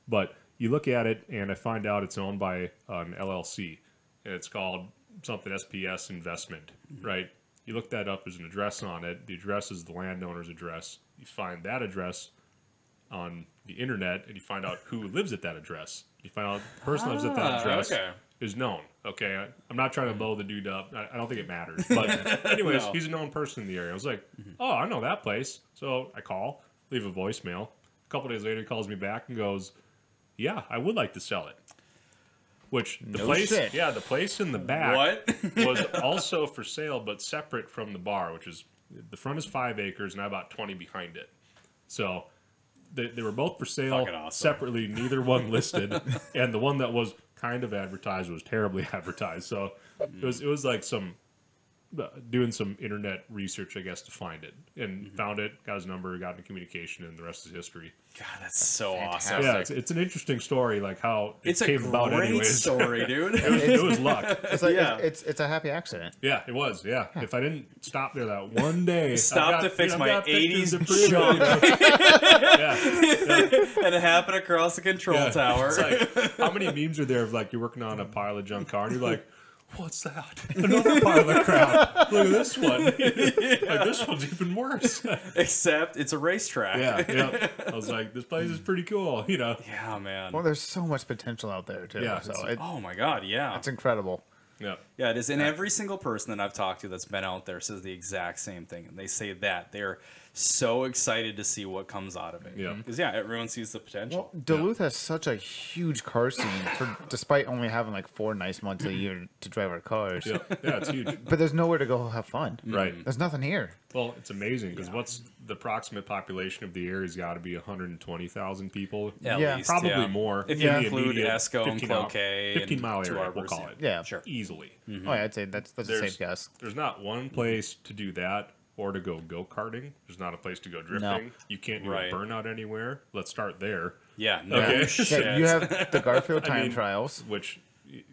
But you look at it, and I find out it's owned by um, an LLC, and it's called something SPS Investment, hmm. right? You look that up. There's an address on it. The address is the landowner's address. You find that address on the internet, and you find out who lives at that address. You find out the person that lives at that Ah, address okay. is known. Okay, I, I'm not trying to blow the dude up. I, I don't think it matters. But anyways, No. he's a known person in the area. I was like, oh, I know that place. So I call, leave a voicemail. A couple days later, he calls me back and goes, yeah, I would like to sell it. which the No place, shit. yeah, the place in the back What? was also for sale, but separate from the bar, which is the front is five acres and I bought twenty behind it. So they, they were both for sale awesome. separately, neither one listed, and the one that was kind of advertised was terribly advertised. So it was it was like some doing some internet research, I guess, to find it, and Mm-hmm. found it, got his number, got into communication, and the rest is history. God, that's so Fantastic. awesome. Yeah, it's, it's an interesting story, like how it It's came great about, anyways. story, dude. it, was, it was luck. It's like Yeah. it's, it's it's a happy accident. Yeah, it was. Yeah, if I didn't stop there that one day, Stop I've to fix I've my 80s to prove junk. yeah, and it happened across the control yeah. tower. It's like, how many memes are there of like you're working on a pile of junk car and you're like, what's that? Another pile of crap. Look at this one. like this one's even worse. Except it's a racetrack. yeah, yeah. I was like, this place is pretty cool. You know. Yeah, man. Well, there's so much potential out there too. Yeah, so it, oh my god, yeah. it's incredible. Yeah. Yeah, it is. And every single person that I've talked to that's been out there says the exact same thing. And they say that they're so excited to see what comes out of it. Yeah. Because, yeah, everyone sees the potential. Well, Duluth has such a huge car scene, for despite only having like four nice months a year to drive our cars. Yeah, yeah, it's huge. But there's nowhere to go have fun. Mm. Right. There's nothing here. Well, it's amazing because what's the approximate population of the area's got to be 120,000 people. At Yeah. least, Probably yeah. more. If you Yeah. Include immediate Esko and 15 mile- Cloquet 15 mile and Two area, we'll Arbors, call it. Yeah. Sure. Oh, Easily. Oh yeah, I'd say that's that's a safe guess. there's not one place to do that or to go go karting. There's not a place to go drifting. You can't do Right. a burnout anywhere. Let's start there. Yeah, no Okay. shit. Yeah, you have the Garfield I time mean- trials, Which,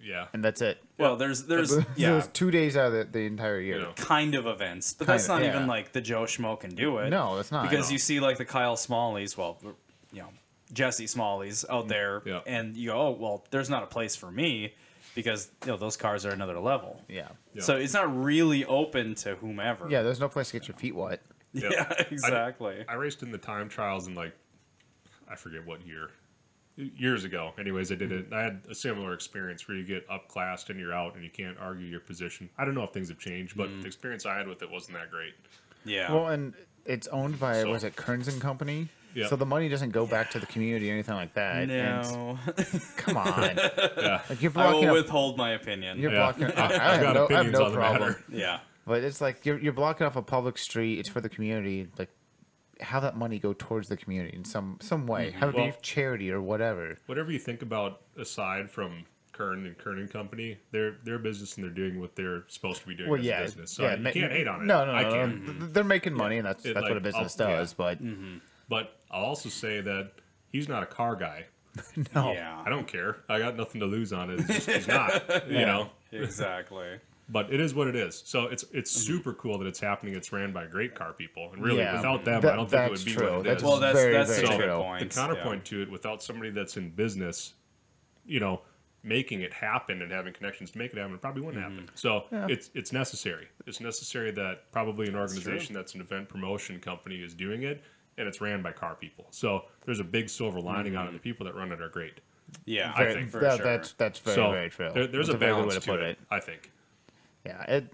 yeah, and that's it. well, there's, there's, Those yeah, two days out of the, the entire year. you know, kind of events, but that's Kinda, not yeah. even like the Joe Schmo can do it. No, that's not. because No. you see like the Kyle Smalleys, well, you know, Jesse Smalleys out mm. there, Yeah. and you go, oh well, there's not a place for me because you know those cars are another level. Yeah. Yeah. So it's not really open to whomever. Yeah, there's no place to get your feet wet. yeah, Yeah. exactly. I raced in the time trials in like, I forget what year. Years ago, anyways, I did it. I had a similar experience where you get upclassed and you're out and you can't argue your position. I don't know if things have changed, but Mm. the experience I had with it wasn't that great. yeah. Well, and it's owned by So- was it Kearns and Company? Yeah. So the money doesn't go back to the community or anything like that. And no, come on, Yeah, like you're I blocking. will up, withhold my opinion. you're Yeah. blocking. I, I I've got no, I have opinions no on the problem. matter. yeah. But it's like you're you're blocking off a public street. It's for the community. Like, have that money go towards the community in some some way. Mm-hmm. Have it Well- be charity or whatever. whatever you think about aside from Kern and Kern and Company, they're they're a business and they're doing what they're supposed to be doing Well, as yeah, a business. So yeah. you ma- can't hate on it. No, no, no. I no, can't. Th- They're making money, and that's It, that's what a like, business I'll- yeah. does. But mm-hmm. But I'll also say that he's not a car guy. no, Yeah. I don't care. I got nothing to lose on it. It's just, he's not. You know. Exactly. But it is what it is. So it's it's Mm-hmm. super cool that it's happening. It's ran by great car people, and really, Yeah. without them, That- I don't think it would be true. what it That's is. Well, that's very, that's very such a true. The point. the counterpoint to it, without somebody that's in business, you know, making it happen and having connections to make it happen, it probably wouldn't happen. So it's it's necessary. It's necessary that probably an organization that's, an event promotion company is doing it, and it's ran by car people. So there's a big silver lining on it. The people that run it are great. Yeah, I I think think for that, sure. that's that's very so very true. there- there's That's a very good balance way to, to put it, it. I think. Yeah, it.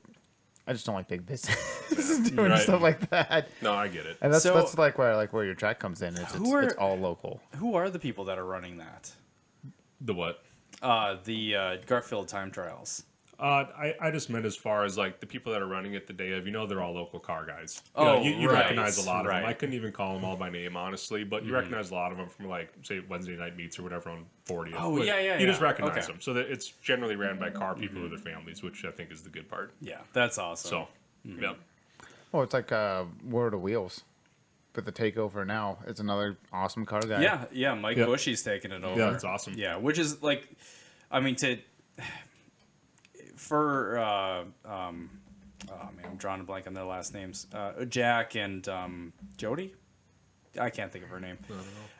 I just don't like big business doing Right. stuff like that. No, I get it. And that's So- that's like where like where your track comes in. It's Who it's, are- it's all local. Who are the people that are running that? The what? Uh, the uh, Garfield time trials. Uh, I, I just meant as far as like the people that are running it the day of, you know, they're all local car guys. You, Oh, know, you, you right, recognize a lot of them. right. Mm-hmm. I couldn't even call them all by name, honestly, but you recognize a lot of them from like, say, Wednesday night meets or whatever on 40. Oh, yeah, yeah, You just recognize Okay. them. So that it's generally ran by car people or their families, which I think is the good part. Yeah, that's awesome. So, Mm-hmm. yeah. Oh, it's like uh, World of Wheels. But the takeover now, it's another awesome car guy. yeah, yeah, Mike Yeah. Bushy's taking it over. Yeah, it's awesome. Yeah, which is like, I mean, to for uh, um, oh man, I'm drawing a blank on their last names. Uh, Jack and um, Jody. I can't think of her name.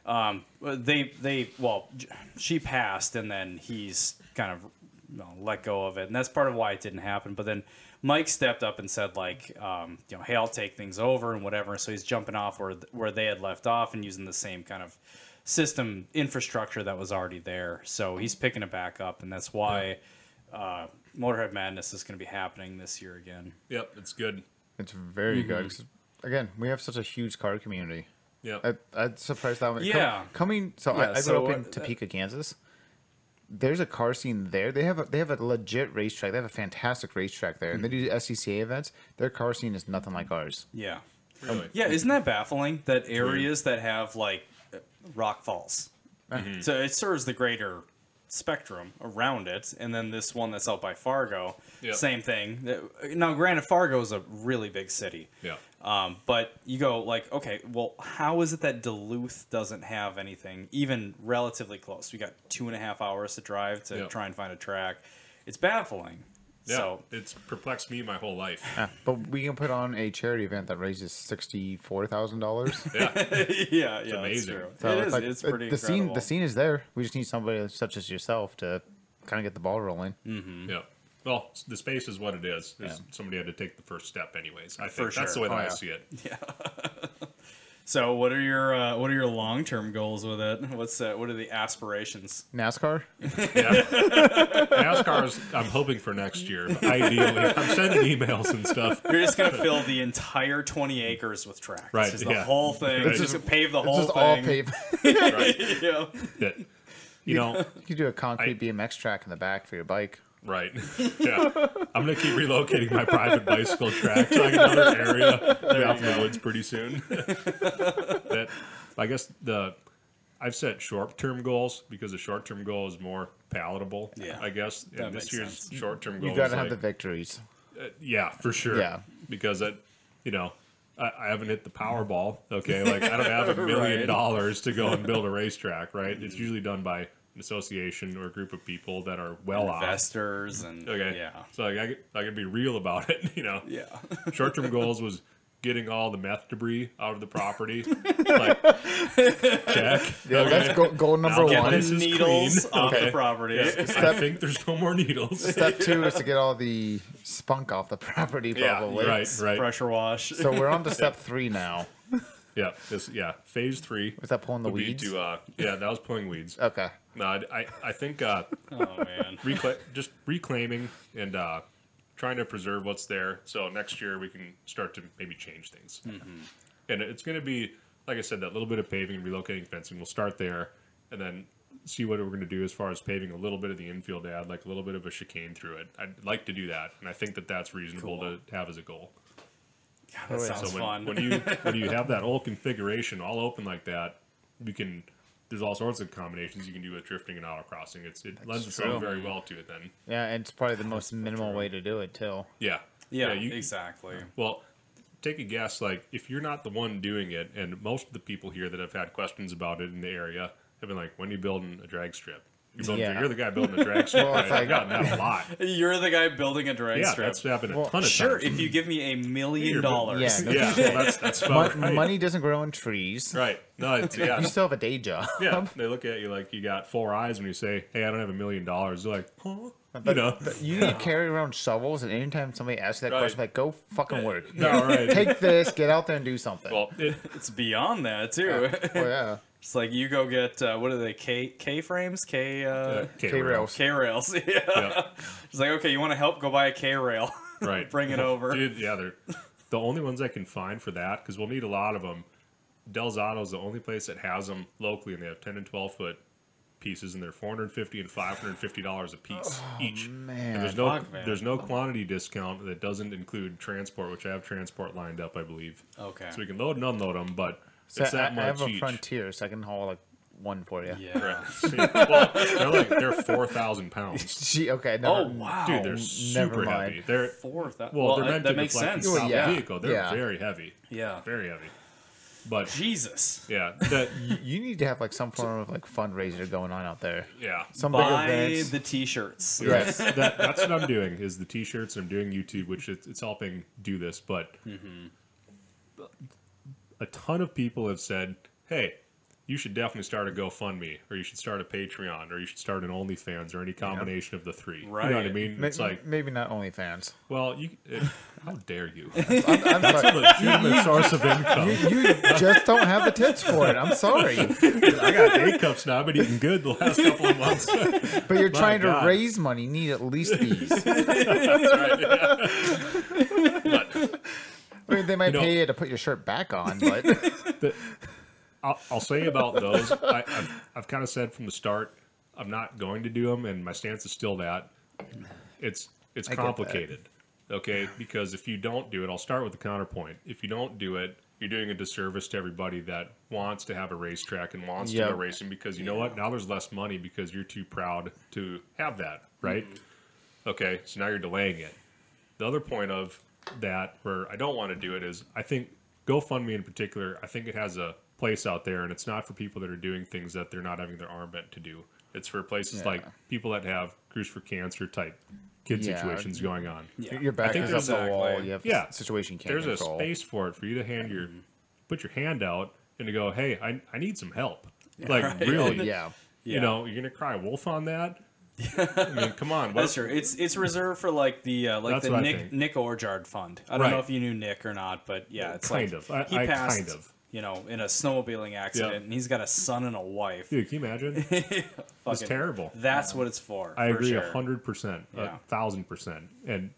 Um, they they well, she passed, and then he's kind of you know, let go of it, and that's part of why it didn't happen. But then Mike stepped up and said like, um, you know, hey, I'll take things over and whatever. So he's jumping off where where they had left off and using the same kind of system infrastructure that was already there. So he's picking it back up, and that's why uh, Motorhead Madness is going to be happening this year again. Yep, it's good. It's very Mm-hmm. good. 'cause, Again, we have such a huge car community. Yeah. I, I'm surprised that one. Yeah. coming. So Yeah, I, I grew so, up in uh, Topeka, Kansas. there's a car scene there. They have a, they have a legit racetrack. They have a fantastic racetrack there, and they do SCCA events. Their car scene is nothing like ours. Yeah. Really? Yeah, isn't that baffling that areas that have like uh, rock falls, Mm-hmm. so it serves the greater spectrum around it, and then this one that's out by Fargo, Yep. same thing. Now, granted, Fargo is a really big city, Yeah. um, but you go like, okay, well, how is it that Duluth doesn't have anything even relatively close? We got two and a half hours to drive to Yep. try and find a track. It's baffling. Yeah. So it's perplexed me my whole life. Yeah, but we can put on a charity event that raises sixty four thousand dollars. Yeah. yeah, yeah, amazing. That's true. So it it's is. like it's it- pretty the scene. The scene is there. We just need somebody such as yourself to kind of get the ball rolling. Mm-hmm. Yeah. Well, the space is what it is. There's, Somebody had to take the first step, anyways. I For think that's sure. the way that Oh, I yeah. see it. So, what are your uh, what are your long term goals with it? What's uh, what are the aspirations? NASCAR. Yeah. NASCAR's, I'm hoping for next year. Ideally, I'm sending emails and stuff. You're just gonna fill the entire 20 acres with tracks. Right, Just the yeah. whole thing. It's just, just- pave the whole just thing. all paved. Right. yeah. That, you know, You could do a concrete I- BMX track in the back for your bike. Right. Yeah. I'm going to keep relocating my private bicycle track to like another area. Be off the woods pretty soon. that, I guess the. I've set short-term goals because the short-term goal is more palatable. Yeah. I guess That and this year's sense. short-term goal You got to have like, the victories. Uh, yeah, for sure. Yeah. because it, you know, I, I haven't hit the Powerball. Okay, like I don't have a million Right. dollars to go and build a racetrack. Right? It's usually done by an association or a group of people that are well off. Investors and Okay. yeah. So like, I could- I could be real about it. You know. Yeah. Short term goals was getting all the meth debris out of the property. like check. Yeah, Okay. that's goal, goal number I'll get one. this needles clean. off Okay. the property. I think there's no more needles. Step two is to get all the spunk off the property, Yeah, probably. right, right. Pressure wash. So we're on to step three now. Yeah, this yeah. Phase three Was that pulling the weeds? to uh, yeah, that was pulling weeds. Okay. No, I, I, I think uh, oh man. recla- just reclaiming and uh, trying to preserve what's there. So next year we can start to maybe change things. And it's going to be, like I said, that little bit of paving and relocating fencing. We'll start there, and then see what we're going to do as far as paving a little bit of the infield to add like a little bit of a chicane through it. I'd like to do that, and I think that that's reasonable Cool. to have as a goal. That Oh, sounds So when, fun. when you when you have that whole configuration all open like that, you can. There's all sorts of combinations you can do with drifting and autocrossing. It's it lends itself very well to it. Then, Yeah, and it's probably the most minimal way to do it too. yeah, yeah, you- exactly. Well, take a guess. Like, if you're not the one doing it, and most of the people here that have had questions about it in the area have been like, "When are you building a drag strip?" You're, building, Yeah. you're the guy building a drag strip. Well, I've like- gotten that a lot. You're the guy building a drag Yeah, strip. that's happened a Well, ton of Sure, times. if you give me a million dollars. Yeah, no yeah, well, that's that's about Mon- right. Money doesn't grow on trees. Right? No, it's yeah. You still have a day job. Yeah, they look at you like you got four eyes when you say, "Hey, I don't have a million dollars." They're like, "Huh?" You know? You need to carry around shovels, and anytime somebody asks you that Right. question, like, go fucking work. No, right. Take this, get out there and do something. Well, it, It's beyond that too. oh yeah. it's like you go get uh, what are they K K frames K uh, K-rails. K rails. Yeah. Yeah. It's like okay, you want to help? Go buy a K rail. right. Bring it over. Dude, yeah, they're the only ones I can find for that because we'll need a lot of them. Delzato is the only place that has them locally, and they have ten and twelve foot pieces, and they're four hundred fifty and five hundred fifty dollars a piece oh, each. man. and there's no Fuck, man. there's no quantity discount that doesn't include transport, which I have transport lined up, I believe. Okay. So we can load and unload them, but So it's that I, I much have a each. frontier, so I can haul like one for you. Yeah. Right. well, they're like they're four thousand pounds. Gee, okay. Oh wow. Dude, they're super heavy. They're Four thou- well, well, they're meant that to makes deflect and sense. stop yeah. the vehicle. They're Yeah. very heavy, Yeah. very heavy. But Jesus. yeah, that You, need to have like some form of like fundraiser going on out there. yeah. Some Buy big events. the T-shirts. yes. that, that's what I'm doing is the t-shirts. I'm doing YouTube, which it's, it's helping do this. But mm-hmm. a ton of people have said, "Hey, you should definitely start a GoFundMe, or you should start a Patreon, or you should start an OnlyFans, or any combination of the three. Right. You know what I mean? Ma- It's like, maybe not OnlyFans. well, you. It, how dare you? I'm, I'm That's a legitimate source of income. You just don't have the tits for it. I'm sorry, I got A cups now. I've been eating good the last couple of months. but you're My trying God. to raise money. You need at least these. Right. I mean, they might You know- pay you to put your shirt back on, but the, I'll, I'll say about those. I, I've, I've kind of said from the start. I'm not going to do them, and my stance is still that. It's it's I complicated, okay? Because if you don't do it, I'll start with the counterpoint. If you don't do it, you're doing a disservice to everybody that wants to have a racetrack and wants to go racing because you know what? Now there's less money because you're too proud to have that, right? Mm-hmm. Okay, so now you're delaying it. The other point of that where I don't want to do it is I think GoFundMe in particular, I think it has a place out there and it's not for people that are doing things that they're not having their arm bent to do. It's for places Yeah. like people that have Cruise for Cancer type kid Yeah. situations going on. Yeah. Your back think is up the wall. You have Yeah. a situation can't There's control. a space for it for you to hand your put your hand out and to go, hey, I, I need some help. Like right. really, Yeah. Yeah. you know, you're gonna cry wolf on that. I mean, come on. what- That's true. It's it's reserved for like the uh, like That's the Nick. Nick Orjard fund. I don't know if you knew Nick or not, but yeah, it's Kind like of. I- he I passed, kind of. You know, in a snowmobiling accident, Yeah. and he's got a son and a wife. Dude, can you imagine? It's terrible. That's what it's for. I for agree a hundred percent, a thousand percent, and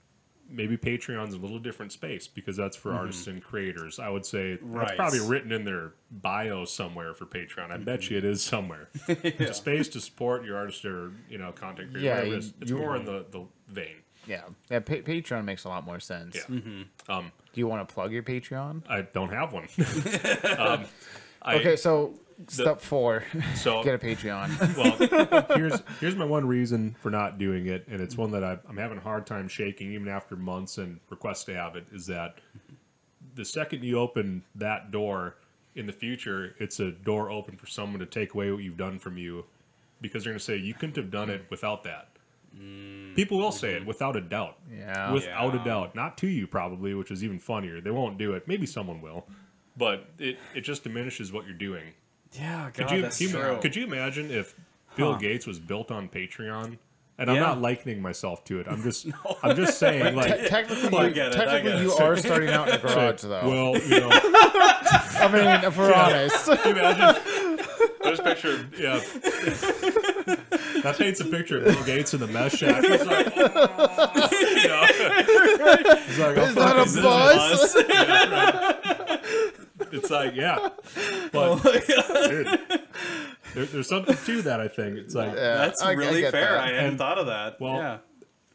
maybe Patreon's a little different space because that's for artists and creators. I would say that's Mm-hmm. Probably written in their bio somewhere for Patreon. I bet you it is somewhere. It's a space to support your artist or you know content creator. Yeah, you- is. It's you- more in the the vein. Yeah. Yeah. Pa- Patreon makes a lot more sense. Yeah. Mm-hmm. Um, Do you want to plug your Patreon? I don't have one. um, I, Okay, so step four, so get a Patreon. well, here's here's my one reason for not doing it, and it's one that I, I'm having a hard time shaking, even after months and requests to have it. Is that the second you open that door in the future, it's a door open for someone to take away what you've done from you, because they're going to say you couldn't have done it without that. Mm, People will say it mm-hmm. without a doubt. Yeah. Without Yeah. a doubt. Not to you, probably, which is even funnier. They won't do it. Maybe someone will. But it, it just diminishes what you're doing. Yeah, God, Could you, that's you- true. could you imagine if Bill Huh. Gates was built on Patreon? And I'm not likening myself to it. I'm just I'm just saying Te- technically, I you, it, technically you are starting out in a garage, though. well, you know, I mean, if we're honest. can you imagine this picture yeah. That paints a picture of Bill Gates in the mesh shack. He's like, "Oh," you know. He's like, "I'll Is that a fucking- bus? It's like, yeah. Oh But dude, there, there's something to that, I think. It's like Yeah, That's I- I really get fair. that. I hadn't And- thought of that. well, yeah.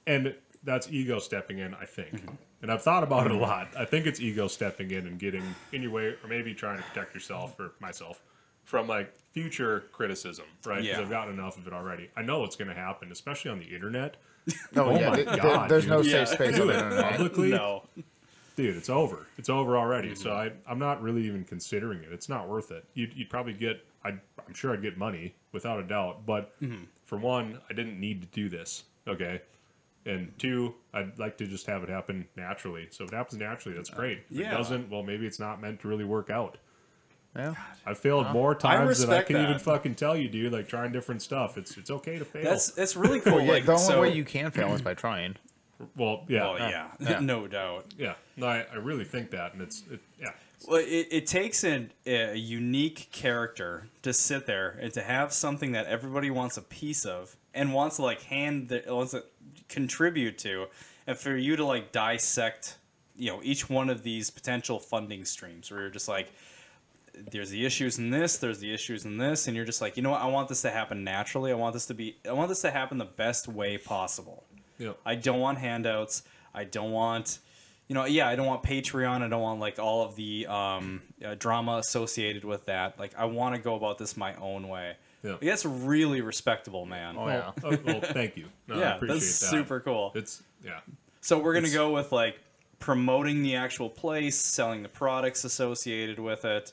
and that's ego stepping in i think Mm-hmm. and i've thought about it a lot i think it's ego stepping in and getting in your way or maybe trying to protect yourself or myself from like future criticism right because Yeah. i've gotten enough of it already i know what's going to happen especially on the internet No, Oh yeah, my th- th- God, there's dude. no Yeah. safe space on the internet. publicly No. dude it's over it's over already Mm-hmm. so I, i'm not really even considering it it's not worth it you'd, you'd probably get I'd, i'm sure i'd get money without a doubt but Mm-hmm. for one i didn't need to do this okay and two i'd like to just have it happen naturally so if it happens naturally that's great if yeah. it doesn't well maybe it's not meant to really work out Yeah. i've failed more times than i respect can even fucking tell you dude like trying different stuff it's it's okay to fail That's that's really cool. Yeah, like, the only so, way you can fail is by trying. well yeah Well, yeah, Yeah. no doubt. yeah no I, I really think that and it's it, yeah Well, it, it takes an, a unique character to sit there and to have something that everybody wants a piece of and wants to like hand the wants to contribute to, and for you to like dissect, you know, each one of these potential funding streams where you're just like, there's the issues in this, there's the issues in this, and you're just like, you know what, I want this to happen naturally. I want this to be, I want this to happen the best way possible. yeah I don't want handouts. I don't want, you know, yeah, I don't want Patreon. I don't want like all of the um, uh, drama associated with that. Like, I want to go about this my own way. Yeah. Like, that's really respectable, man. Oh, yeah. oh, well thank you no, I yeah, appreciate that's that super cool. it's yeah So we're gonna it's- go with like promoting the actual place, selling the products associated with it,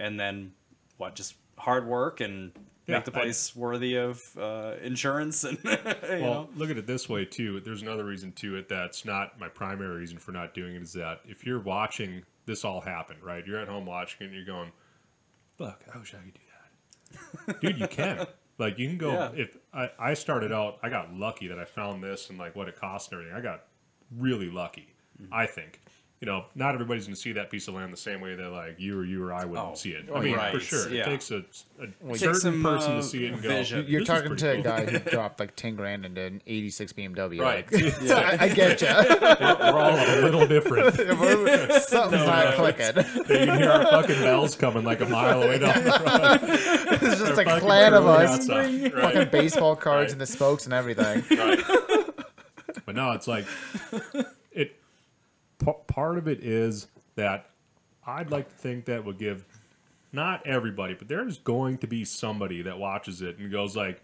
and then what? Just hard work and Yeah, make the I- place worthy of uh, insurance and you Well, know. look at it this way too. There's another reason to it that's not my primary reason for not doing it is that if you're watching this all happen, right? You're at home watching it and you're going, "Fuck, I wish I could do that." Dude, you can. Like you can go Yeah. if I, I started out, I got lucky that I found this and like what it cost and everything. I got really lucky, I think. You know, not everybody's going to see that piece of land the same way that like you or you or I wouldn't Oh, see it. oh, I mean, for sure, yeah. it takes a, a takes certain some, person uh, to see it and go. You're talking to pretty a guy who dropped like 10 grand into an 86 BMW. Right. Like, so I, I get you. We're all a little different. Something's not clicking. you can hear our fucking bells coming like a mile away down the road. It's just like a clan of us. Right. Fucking baseball cards Right. and the spokes and everything. right. But no, it's like it. P- Part of it is that I'd like to think that would give not everybody, but there's going to be somebody that watches it and goes like,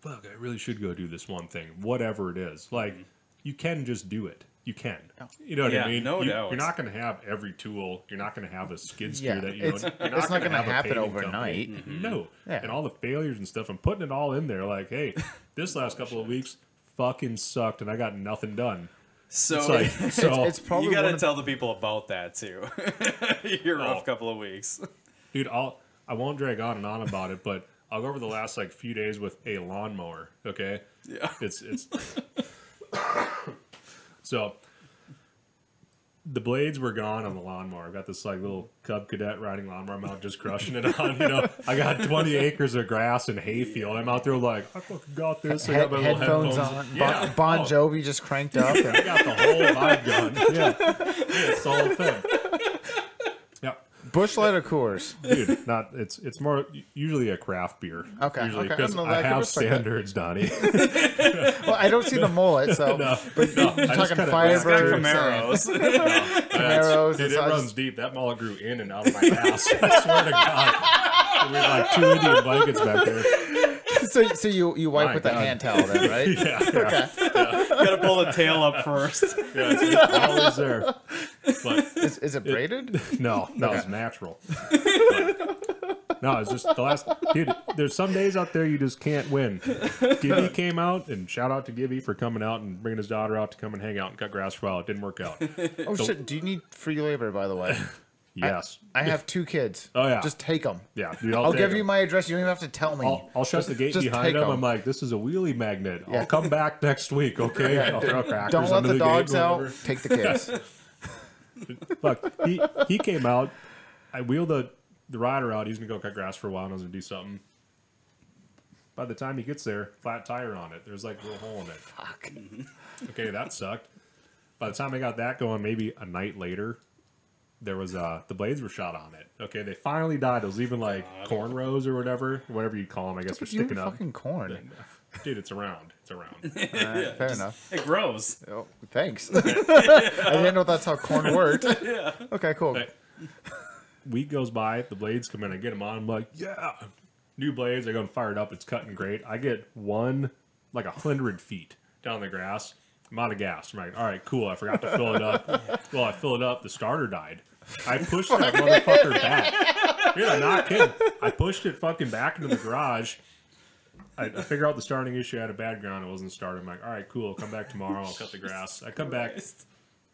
"Fuck, I really should go do this one thing, whatever it is." Like, mm-hmm. you can just do it. You can. You know what Yeah, I mean? no you, doubt. You're not going to have every tool. You're not going to have a skid steer Yeah, that you it's- know. You're it's not gonna gonna have a happen painting overnight. company. Mm-hmm. No. Yeah. And all the failures and stuff. I'm putting it all in there. Like, hey, this last couple of weeks fucking sucked, and I got nothing done. So It's like so, It's probably you got to tell the people about that too. Your rough Oh. couple of weeks. dude. I'll I won't drag on and on about it, but I'll go over the last like few days with a lawnmower. Okay, Yeah. it's it's so the blades were gone on the lawnmower. I got this like little Cub Cadet riding lawnmower. I'm out just crushing it on. You know, I got 20 acres of grass and hayfield. I'm out there like I fucking got this. I got my little headphones, headphones on. Yeah. Bon, bon Oh, Jovi just cranked up. I And got the whole vibe going. Yeah, yeah it's the whole thing. Yep. Busch Light or Coors? dude. Not it's it's more usually a craft beer. Okay, usually okay, because no, I I have respect that. standards, Donnie. Well, I don't see the mullet, so no, but no, you're talking kinda- It's got Firebirds. and- Camaros. Camaros Dude, it such. runs deep. That mullet grew in and out of my ass. I swear to God. We had like two Indian blankets back there. So, so you you wipe My with the God. hand towel then, right? Yeah, yeah, Got to pull the tail up first. yeah. It's, it's always there. But Is, is it braided? No, no, it's natural. But- no, it's just the last dude. There's some days out there you just can't win. Gibby came out, and shout out to Gibby for coming out and bringing his daughter out to come and hang out and cut grass for a while. It didn't work out. Oh shit! Do you need free labor, by the way? Yes. I have two kids. Oh, yeah. Just take them. yeah, dude, I'll, I'll give 'em. you my address. You don't even have to tell me. I'll, I'll shut the gate behind them. him. 'em. I'm like, this is a wheelie magnet. Yeah. I'll come back next week, okay? I'll throw crackers don't let under the, gate, dogs out. Take the kids. Look, he he came out. I wheeled the the rider out. He's gonna go cut grass for a while. and I was gonna do something. By the time he gets there, flat tire on it. There's like a little hole in it. Fuck. Okay, that sucked. By the time I got that going, maybe a night later, there was uh the blades were shot on it. Okay, they finally died. It was even like cornrows or whatever, whatever you call them. I guess they're sticking up. fucking corn. Dude, it's around. It's around. Alright, fair enough. It grows. Oh, thanks. I didn't know that's how corn worked. Yeah. Okay, cool. Hey. Week goes by, the blades come in. I get them on. I'm like, yeah, new blades. I go and fire it up. It's cutting great. I get one like a hundred feet down the grass. I'm out of gas. I'm like, all right, cool. I forgot to fill it up. well, I fill it up. The starter died. I pushed that motherfucker back. Dude, I'm not kidding. I pushed it fucking back into the garage. I, I figure out the starting issue. I had a bad ground. It wasn't starting. I'm like, all right, cool. I'll come back tomorrow. I'll cut the grass. I come back.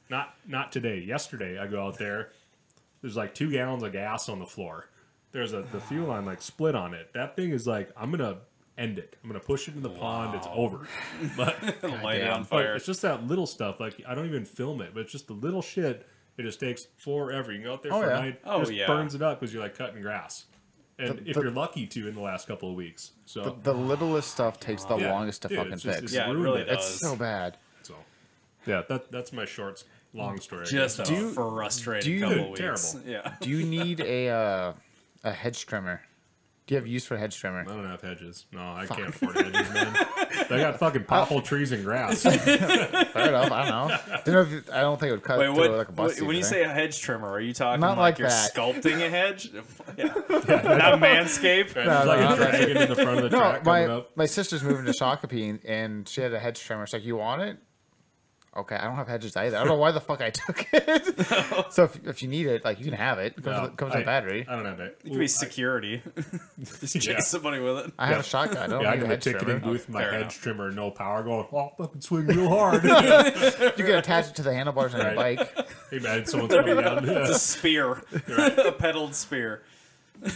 Not not today. Yesterday, I go out there. There's like two gallons of gas on the floor. There's a the fuel line like split on it. That thing is like I'm gonna end it. I'm gonna push it in the pond. It's over. But Light it on fire. it's just that little stuff. Like I don't even film it, but it's just the little shit. It just takes forever. You can go out there Oh, for yeah. a night. Oh, just yeah. burns it up because you're like cutting grass. And The- if the- you're lucky to in the last couple of weeks. So The, the littlest stuff takes the Yeah. longest to Dude, fucking it's just- fix. it's Yeah, it really it. does. It's so bad. so yeah, that that's my short long story. I Just guess. a you- frustrating do you- couple Dude, weeks. terrible. Yeah. Do you need a uh, a hedge trimmer? Do you have use for a hedge trimmer? I don't have hedges. No, I can't afford hedges, man. They got fucking oh. popple trees and grass. Fair enough. I don't know. Didn't know if you- I don't think it would cut Wait, through what, like a what- bus. when you say a hedge trimmer, are you talking Not like, like you're that. sculpting a hedge? yeah. Not manscape? There's no, like no, a dragon in the front of the no, track coming my up. my sister's moving to Shakopee and she had a hedge trimmer. She's like, "You want it?" Okay, I don't have hedges either. I don't know why the fuck I took it. so if, if you need it, like you can have it. It comes, No, with, comes I, with a battery. I don't have it. It could be security. Just chase Yeah. somebody with it. I have a shotgun. I don't Yeah, I need a got a hedge ticketing trimmer. booth, with my Fair hedge enough. trimmer, no power, going, oh, fucking swing real hard. You can attach it to the handlebars on your Right. bike. hey, man, someone's coming down. It's a Yeah. spear. a pedaled spear. Uh,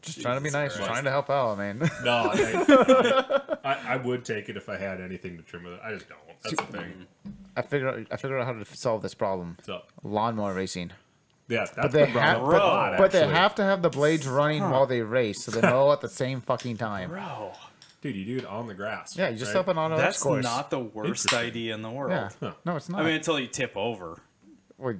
Just trying to be nice, Christ. trying to help out, man. No, I, I, I would take it if I had anything to trim with it. I just don't. That's the thing. I figured out, I figured out how to solve this problem. So Lawnmower racing. yeah, that's they been brought have- but- lot, But they have to have the blades running while they race, so they're all at the same fucking time. Bro, Dude, you do it on the grass. Yeah, you just right? up an auto that's course. not the worst idea in the world. Yeah. Huh. No, it's not. I mean, until you tip over. Well,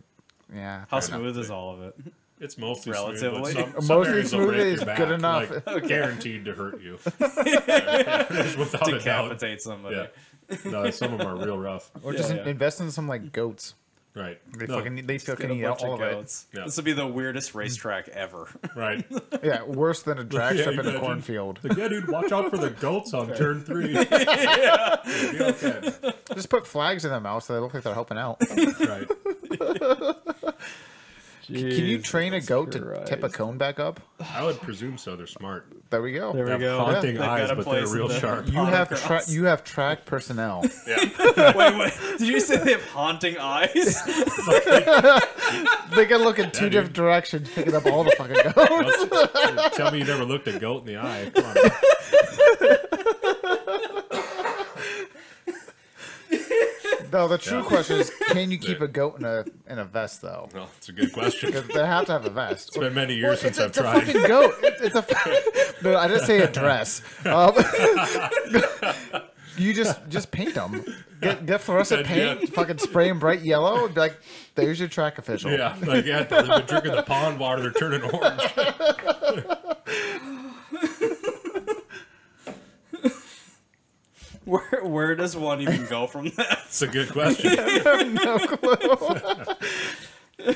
yeah. How fair enough. smooth is all of it? It's mostly Relatively. Smooth, but some, some Mostly smooth is your back, good enough. Like, Guaranteed to hurt you. Just Without a doubt. Decapitate somebody. Yeah. No, some of them are real rough. Or Yeah, just yeah. invest in some like goats. Right. They No, fucking they fucking a eat bunch all of of it. goats. Yeah. This would be the weirdest racetrack ever. right. Yeah, worse than a drag Yeah, strip in a imagine. cornfield. Like, yeah, dude, watch out for the goats on turn three. yeah. Be okay. Just put flags in their mouth so they look like they're helping out. Right. Can you train a goat to tip a cone back up? I would presume so. They're smart. There we go. There They we have go. haunting They've eyes, but they're real the- sharp. You have Autocross. tra- you have track personnel. Yeah. wait, wait. Did you say they have haunting eyes? they can look in two dude. different directions, picking up all the fucking goats. Tell me you never looked a goat in the eye. Come on. No, the true Yeah. question is, can you keep a goat in a in a vest though? Well, it's a good question. they have to have a vest. It's been many years since I've it's a tried. fucking goat. It- It's a. no, I didn't say a dress. Um, you just just paint them. Get, get fluorescent Yeah. paint. Fucking spray them bright yellow. and Be like, there's your track official. Yeah, like yeah, they've been drinking the pond water. They're turning orange. where where does one even go from that? It's a good question. no clue.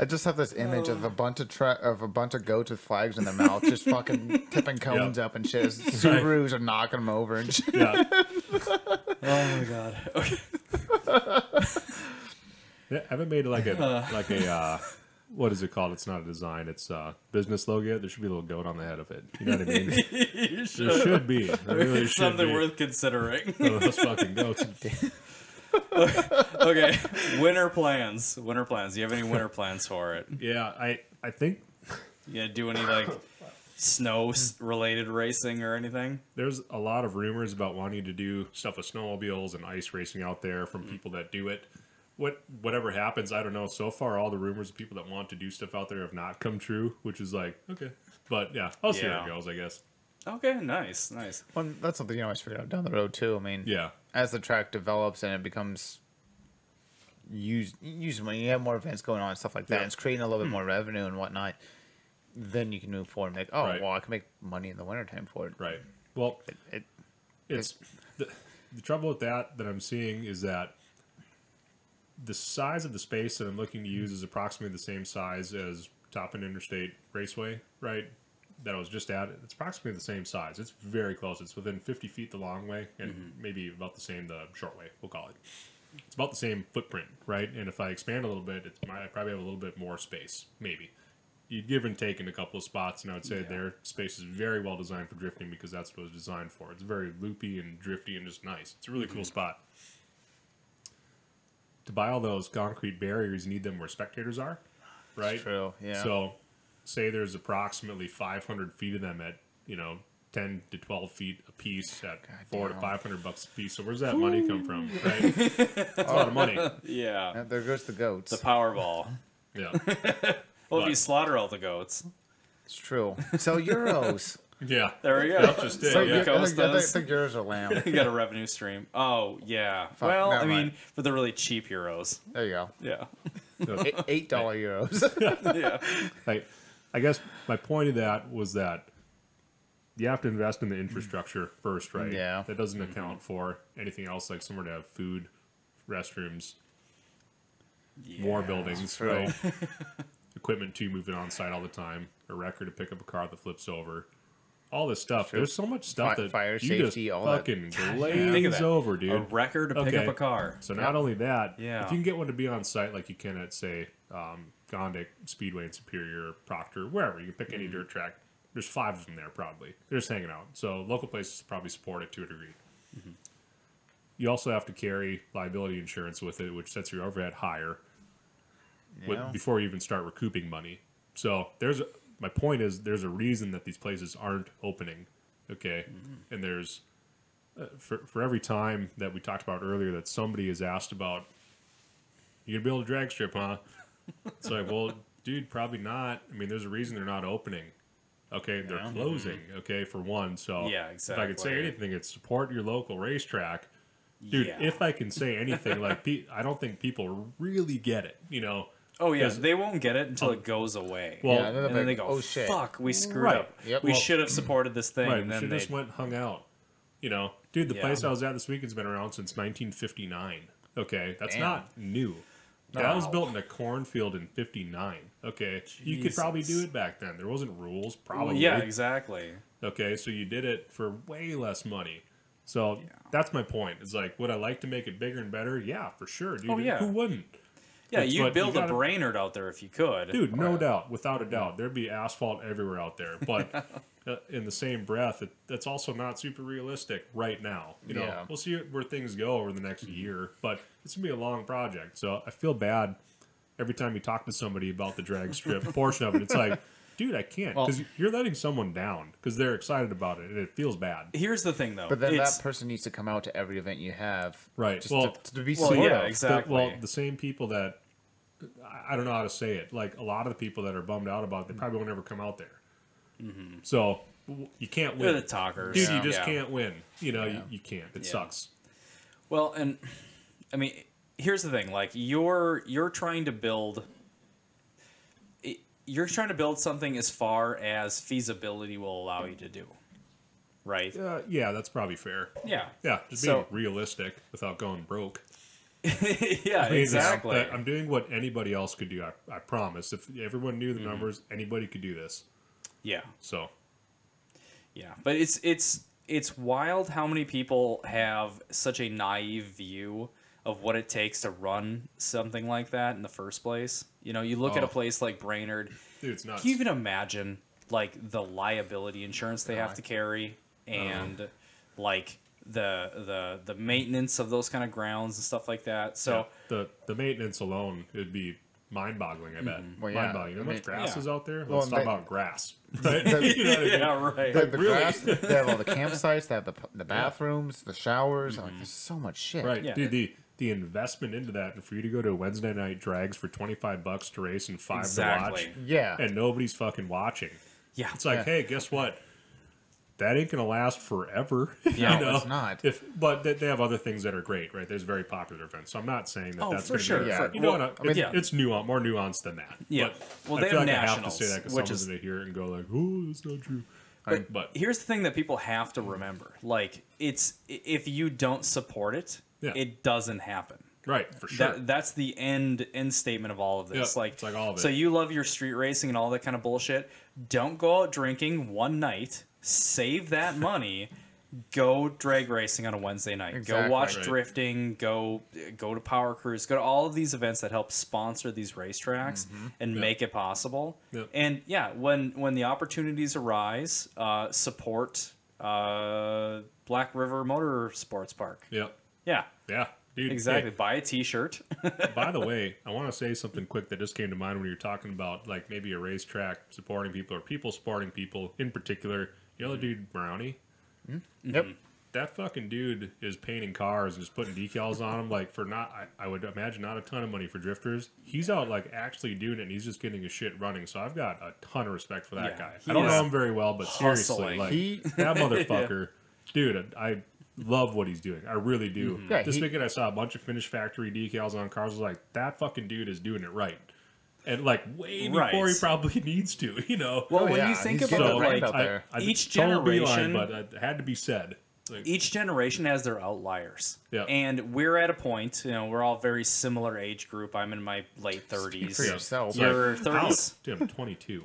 I just have this image of a bunch of tra- of a bunch of goats with flags in their mouth, just fucking tipping cones Yeah. up and shit. Subarus are knocking them over and shit. Yeah. Oh my god. Okay. Yeah, haven't made like a like a uh, what is it called? It's not a design. It's a business logo. There should be a little goat on the head of it. You know what I mean? you There should. should be. There really It's should something be. worth considering. Oh, those fucking goats. okay. Winter plans. Winter plans. Do you have any winter plans for it? Yeah, I I think Yeah, do any like snow related racing or anything? there's a lot of rumors about wanting to do stuff with snowmobiles and ice racing out there from mm. people that do it. What whatever happens, I don't know. So far, all the rumors of people that want to do stuff out there have not come true, which is like okay. But yeah, I'll see Yeah. how it goes. I guess. Okay, nice, nice. Well, that's something you always figure out down the road too. I mean, Yeah. as the track develops and it becomes used, used when you have more events going on and stuff like that, Yeah. and it's creating a little bit hmm. more revenue and whatnot. Then you can move forward and like, oh, Right. well, I can make money in the wintertime for it. Right. Well, It, it, it's the, the trouble with that that I'm seeing is that the size of the space that I'm looking to use is approximately the same size as Toppin Interstate Raceway, right? That I was just at. It's approximately the same size. It's very close. It's within 50 feet the long way and mm-hmm. maybe about the same the short way, we'll call it. It's about the same footprint, right? And if I expand a little bit, it's, I probably have a little bit more space, maybe. You'd give and take in a couple of spots, and I would say their space is very well designed for drifting because that's what it was designed for. It's very loopy and drifty and just nice. It's a really cool mm-hmm. spot. To buy all those concrete barriers, you need them where spectators are, right? true, yeah. So, say there's approximately 500 feet of them at you know 10 to 12 feet a piece at four to 500 bucks a piece. So where's that money come from? Right? That's a lot of money. Yeah. and there goes the goats. The Powerball. Yeah. Well, if you slaughter all the goats, it's true. So gyros. Yeah. there we go. That's just it, so yeah. you- I, think, I think- I Costas. think gyros are lamb. you got a revenue stream. Oh yeah. well, never I mean, mind. for the really cheap gyros. There you go. Yeah. Eight- Eight dollar gyros. yeah. I, I guess my point of that was that you have to invest in the infrastructure first, right? Yeah. That doesn't account for anything else, like somewhere to have food, restrooms, more buildings, right? Equipment to move it on site all the time, a record to pick up a car that flips over. All this stuff. There's so much stuff Fi- that fire you safety, just all that. fucking Think of glaze that. over, A dude. record to pick Okay. up a car. So not only that, Yeah. if you can get one to be on site like you can at say um, Gondik Speedway in Superior, Proctor, wherever you can pick any Mm-hmm. dirt track. There's five of them there probably. They're just hanging out. So local places probably support it to a degree. Mm-hmm. You also have to carry liability insurance with it, which sets your overhead higher with- Yeah. before you even start recouping money. So there's my point is, there's a reason that these places aren't opening. Okay, and there's uh, for for every time that we talked about earlier that somebody is asked about, you're gonna build a drag strip, huh? It's like, well, dude, probably not. I mean, there's a reason they're not opening. Okay, they're Yeah. closing. Okay, for one. So Yeah, If I could say anything, it's support your local racetrack. Dude, Yeah. if I can say anything, like pe- I don't think people really get it. You know, Oh yeah, they won't get it until it goes away. Well, Yeah, and then and then they go, oh shit. "Fuck, we mm. screwed Right. up. Yep. We Well- should have supported this thing." right? and then they, just went hung out. You know, dude, the Yeah. place I was at this weekend's been around since 1959. Okay, that's Damn. not new. That was built in a cornfield in '59. Okay, you could probably do it back then. There wasn't rules, Well, probably. yeah, exactly. Okay, so you did it for way less money. So that's my point. It's like, would I like to make it bigger and better? Yeah, for sure, dude. Oh, yeah. Who wouldn't? Yeah, That's you'd build you a gotta- Brainerd out there if you could. Dude, no doubt, without a doubt, there'd be asphalt everywhere out there. But uh, in the same breath, it, that's also not super realistic right now. You know, Yeah. we'll see where things go over the next year, but it's gonna be a long project. So I feel bad every time you talk to somebody about the drag strip portion of it. It's like, dude, I can't Well- because you're letting someone down because they're excited about it and it feels bad. Here's the thing, though. But then it's, that person needs to come out to every event you have, Right. Just Well- to, to be Well, supportive. yeah, The- exactly. well, the same people that I- I don't know how to say it. Like a lot of the people that are bummed out about it, they probably won't ever come out there. Mm-hmm. So you can't They're win, the talkers. dude. Yeah. You just Yeah. can't win. You know, you, you can't. It Yeah. sucks. Well, and I mean, here's the thing: like you're you're trying to build. You're trying to build something as far as feasibility will allow you to do, right? Uh, yeah, that's probably fair. Yeah. Yeah, just being So- realistic without going broke. yeah, I mean, exactly. I'm doing what anybody else could do. I, I promise. If everyone knew the Mm-hmm. numbers, anybody could do this. yeah. So Yeah, but it's it's it's wild how many people have such a naive view of what it takes to run something like that in the first place. You know, you look at a Oh. place like Brainerd. dude, it's nuts. Can you even imagine like the liability insurance they have to carry and like the the the maintenance of those kind of grounds and stuff like that. So Yeah, the the maintenance alone would be mind-boggling. I bet. Well, yeah, mind-boggling. You know how much grass Yeah. is out there? Let's Well, talk they- about grass. Right? you know what I mean? yeah, right. the, the really. grass, they have all the campsites, they have the, the bathrooms, the showers. Like, mm-hmm. there's so much shit. Right, Yeah. dude. The the investment into that, and for you to go to a Wednesday night drags for twenty five bucks to race and five Exactly. to watch, Yeah. and nobody's fucking watching. yeah. It's like, Yeah. hey, guess what? That ain't gonna last forever. Yeah, you know? it's not. If but they, they have other things that are great, right? There's very popular events, so I'm not saying that Oh, that's for gonna sure. Be, Yeah. you know, Well, what, I mean- it's, Yeah. it's nuance, more nuanced than that. Yeah. But Well, I they feel have like I have to say that because someone's is- gonna hear it and go like, "Oh, that's not true." But, But here's the thing that people have to remember: like, it's if you don't support it, Yeah. it doesn't happen. right for sure. That that's the end end statement of all of this. Yep, like, it's like all of it. so you love your street racing and all that kind of bullshit. Don't go out drinking one night. Save that money. Go drag racing on a Wednesday night. Exactly. Go watch Right. drifting. Go go to Power Cruise. Go to all of these events that help sponsor these racetracks and Yep. make it possible. Yep. And yeah, when when the opportunities arise, uh, support uh, Black River Motor Sports Park. yep. Yeah, Yeah. Dude, exactly. hey, Buy a T-shirt. By the way, I want to say something quick that just came to mind when you're talking about like maybe a racetrack supporting people or people supporting people in particular. You know the dude Brownie? Mm-hmm. Yep. That fucking dude is painting cars and just putting decals on them, like for not, I, I would imagine not a ton of money for drifters. He's out like actually doing it, and he's just getting his shit running. So I've got a ton of respect for that Yeah, guy. I don't know him very well, but seriously, like He- that motherfucker, dude, I love what he's doing. I really do. Mm-hmm. Yeah, This he- weekend I saw a bunch of finished factory decals on cars. I was like, that fucking dude is doing it right. And like way Right. before he probably needs to, you know. Well, Oh, when yeah, you think he's about getting it, it right like out there. I, I each told Beeline, generation- but it had to be said. Like, each generation has their outliers. Yeah. And we're at a point, you know, we're all very similar age group. I'm in my late for 30s. yourself. You're Like, 30s? how- Dude, I'm 22.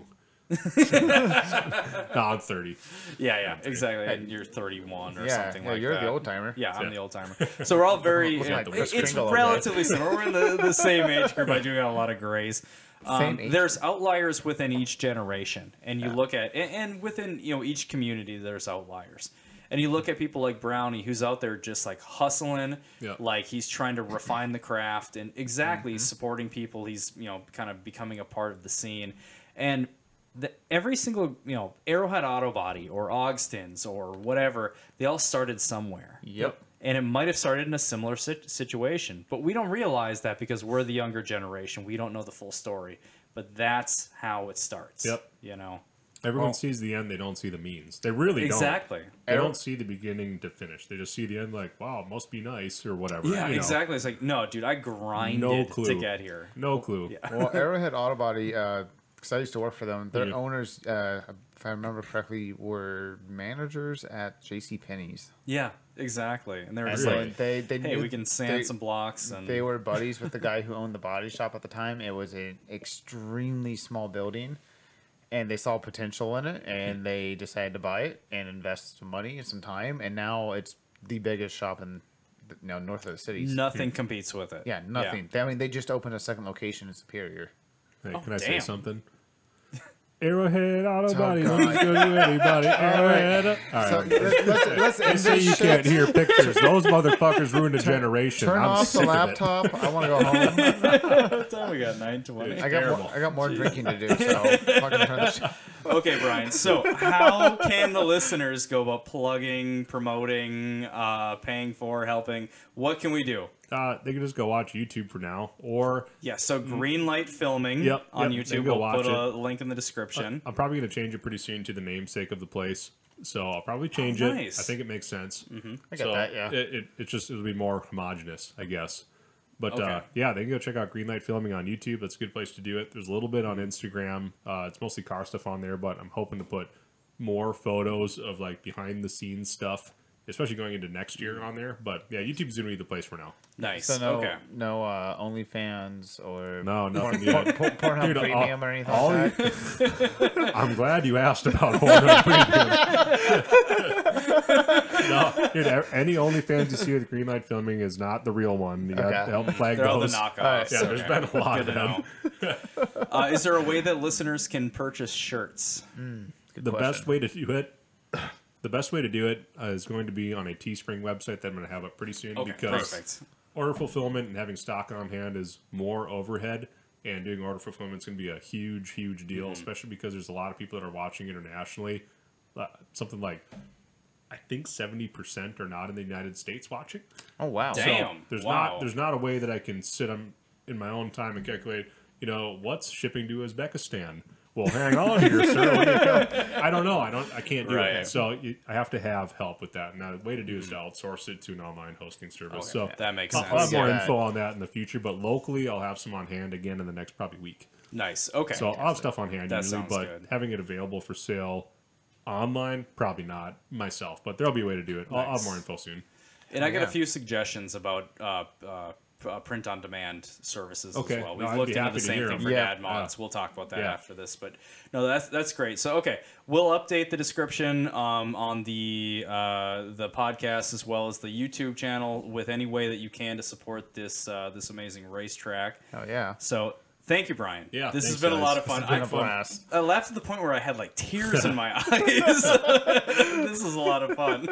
no, I'm 30. Yeah, yeah, exactly. And you're 31 or Yeah, something yeah, like you're that. the old timer. Yeah, I'm Yeah. the old timer. So we're all very. Looking like it- the Kris it's Kringle over there. relatively similar. We're in the, the same age group. I do got a lot of grays. Um, there's outliers within each generation, and you look at and, and within you know each community, there's outliers. And you look at people like Brownie, who's out there just like hustling, Yeah. like he's trying to refine the craft and exactly supporting people. He's you know kind of becoming a part of the scene, and the, every single you know Arrowhead Auto Body or Ogston's or whatever, they all started somewhere. Yep. And it might have started in a similar sit- situation, but we don't realize that because we're the younger generation. We don't know the full story, but that's how it starts. Yep. You know. Everyone Well- sees the end, they don't see the means. They really Exactly. don't. They don't see the beginning to finish. They just see the end like, wow, it must be nice or whatever. Yeah, you know. exactly. It's like, no, dude, I grinded clue. to get here. No clue. Yeah. Well, Arrowhead Auto Body, uh, because I used to work for them, their Yeah. owners, uh, if I remember correctly, were managers at J.C. Penney's. Yeah, exactly. And they were just so like, they, they hey, knew- we can sand they- some blocks and They were buddies with the guy who owned the body shop at the time. It was an extremely small building, and they saw potential in it, and they decided to buy it and invest some money and some time, and now it's the biggest shop in, the, you know, north of the city. nothing competes with it. Yeah, nothing. They- I mean, they just opened a second location in Superior. Hey, Oh, can I say something? Arrowhead Auto Oh, Body. God. Let's go to anybody. Arrowhead. All right. So let's, let's, let's They end say you shit. can't hear pictures. Those motherfuckers ruined a generation. Turn I'm off sick the laptop. I want to go home. What time we got? Nine twenty. I got more, I got more drinking to do. So fucking turn this. Okay, Brian. So, how can the listeners go about plugging, promoting, uh, paying for, helping? What can we do? Uh, they can just go watch YouTube for now, or Yeah, so Greenlight Filming Yep, on yep, YouTube. go We'll watch put a it. link in the description. I'm probably going to change it pretty soon to the namesake of the place. So I'll probably change Oh, it. I think it makes sense. Mm-hmm. I get so that, yeah. It, it, it's just it'll be more homogenous, I guess. But uh, yeah, they can go check out Greenlight Filming on YouTube. That's a good place to do it. There's a little bit on Instagram. Uh, it's mostly car stuff on there, but I'm hoping to put more photos of like behind the scenes stuff, especially going into next year on there. But yeah, YouTube's gonna be the place for now. nice. So no, okay. no uh, OnlyFans or No, no, Porn, yet. Porn- Pornhub Dude, all- Premium or anything all like that. I'm glad you asked about Pornhub Premium. no, dude, a- any OnlyFans you see with Greenlight Filming is not the real one. You got Okay. to help flag They're all the knockoffs. Yeah, there's been a lot Good of them. uh, is there a way that listeners can purchase shirts? Good The question. best way to do it, the best way to do it uh, is going to be on a Teespring website that I'm going to have up pretty soon Okay, because perfect. order fulfillment and having stock on hand is more overhead and doing order fulfillment is going to be a huge huge deal Mm-hmm. especially because there's a lot of people that are watching internationally uh, something like i think 70% are not in the united states watching Oh wow. Damn. so there's wow. not there's not a way that i can sit on, in my own time and calculate you know what's shipping to uzbekistan well hang on here sir Let me cal- i don't know i don't i can't do Right. it so you, i have to have help with that and the way to do is to outsource it to an online hosting service Okay, so that makes I'll, sense. I'll have more Yeah. info on that in the future, but locally, I'll have some on hand again in the next probably week. Nice. Okay. So I'll have stuff on hand That usually, sounds but good. having it available for sale online, probably not myself. But there'll be a way to do it. I'll, I'll have more info soon. And I got a few suggestions about uh, uh, p- uh, print on demand services Okay. as well. We've I'd looked into the same thing for Yeah. dad mods. We'll talk about that Yeah. after this, but no, that's that's great. So okay, we'll update the description um, on the uh, the podcast as well as the YouTube channel with any way that you can to support this uh, this amazing racetrack. Oh yeah. So thank you, Brian. Yeah, this has thanks, been a lot of This fun. has been I, a blast. I laughed to the point where I had like tears in my eyes. this is a lot of fun.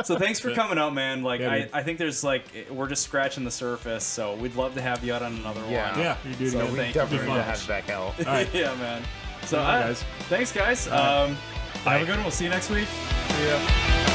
so thanks for coming out, man. Like Yeah, I. I think there's like we're just scratching the surface. So we'd love to have you out on another Yeah. one. Yeah, you're doing So good. We thank you definitely very need to much. have back out. All right. yeah, man. So All right, uh, guys. thanks, guys. Um, have a good one. We'll see you next week. Yeah.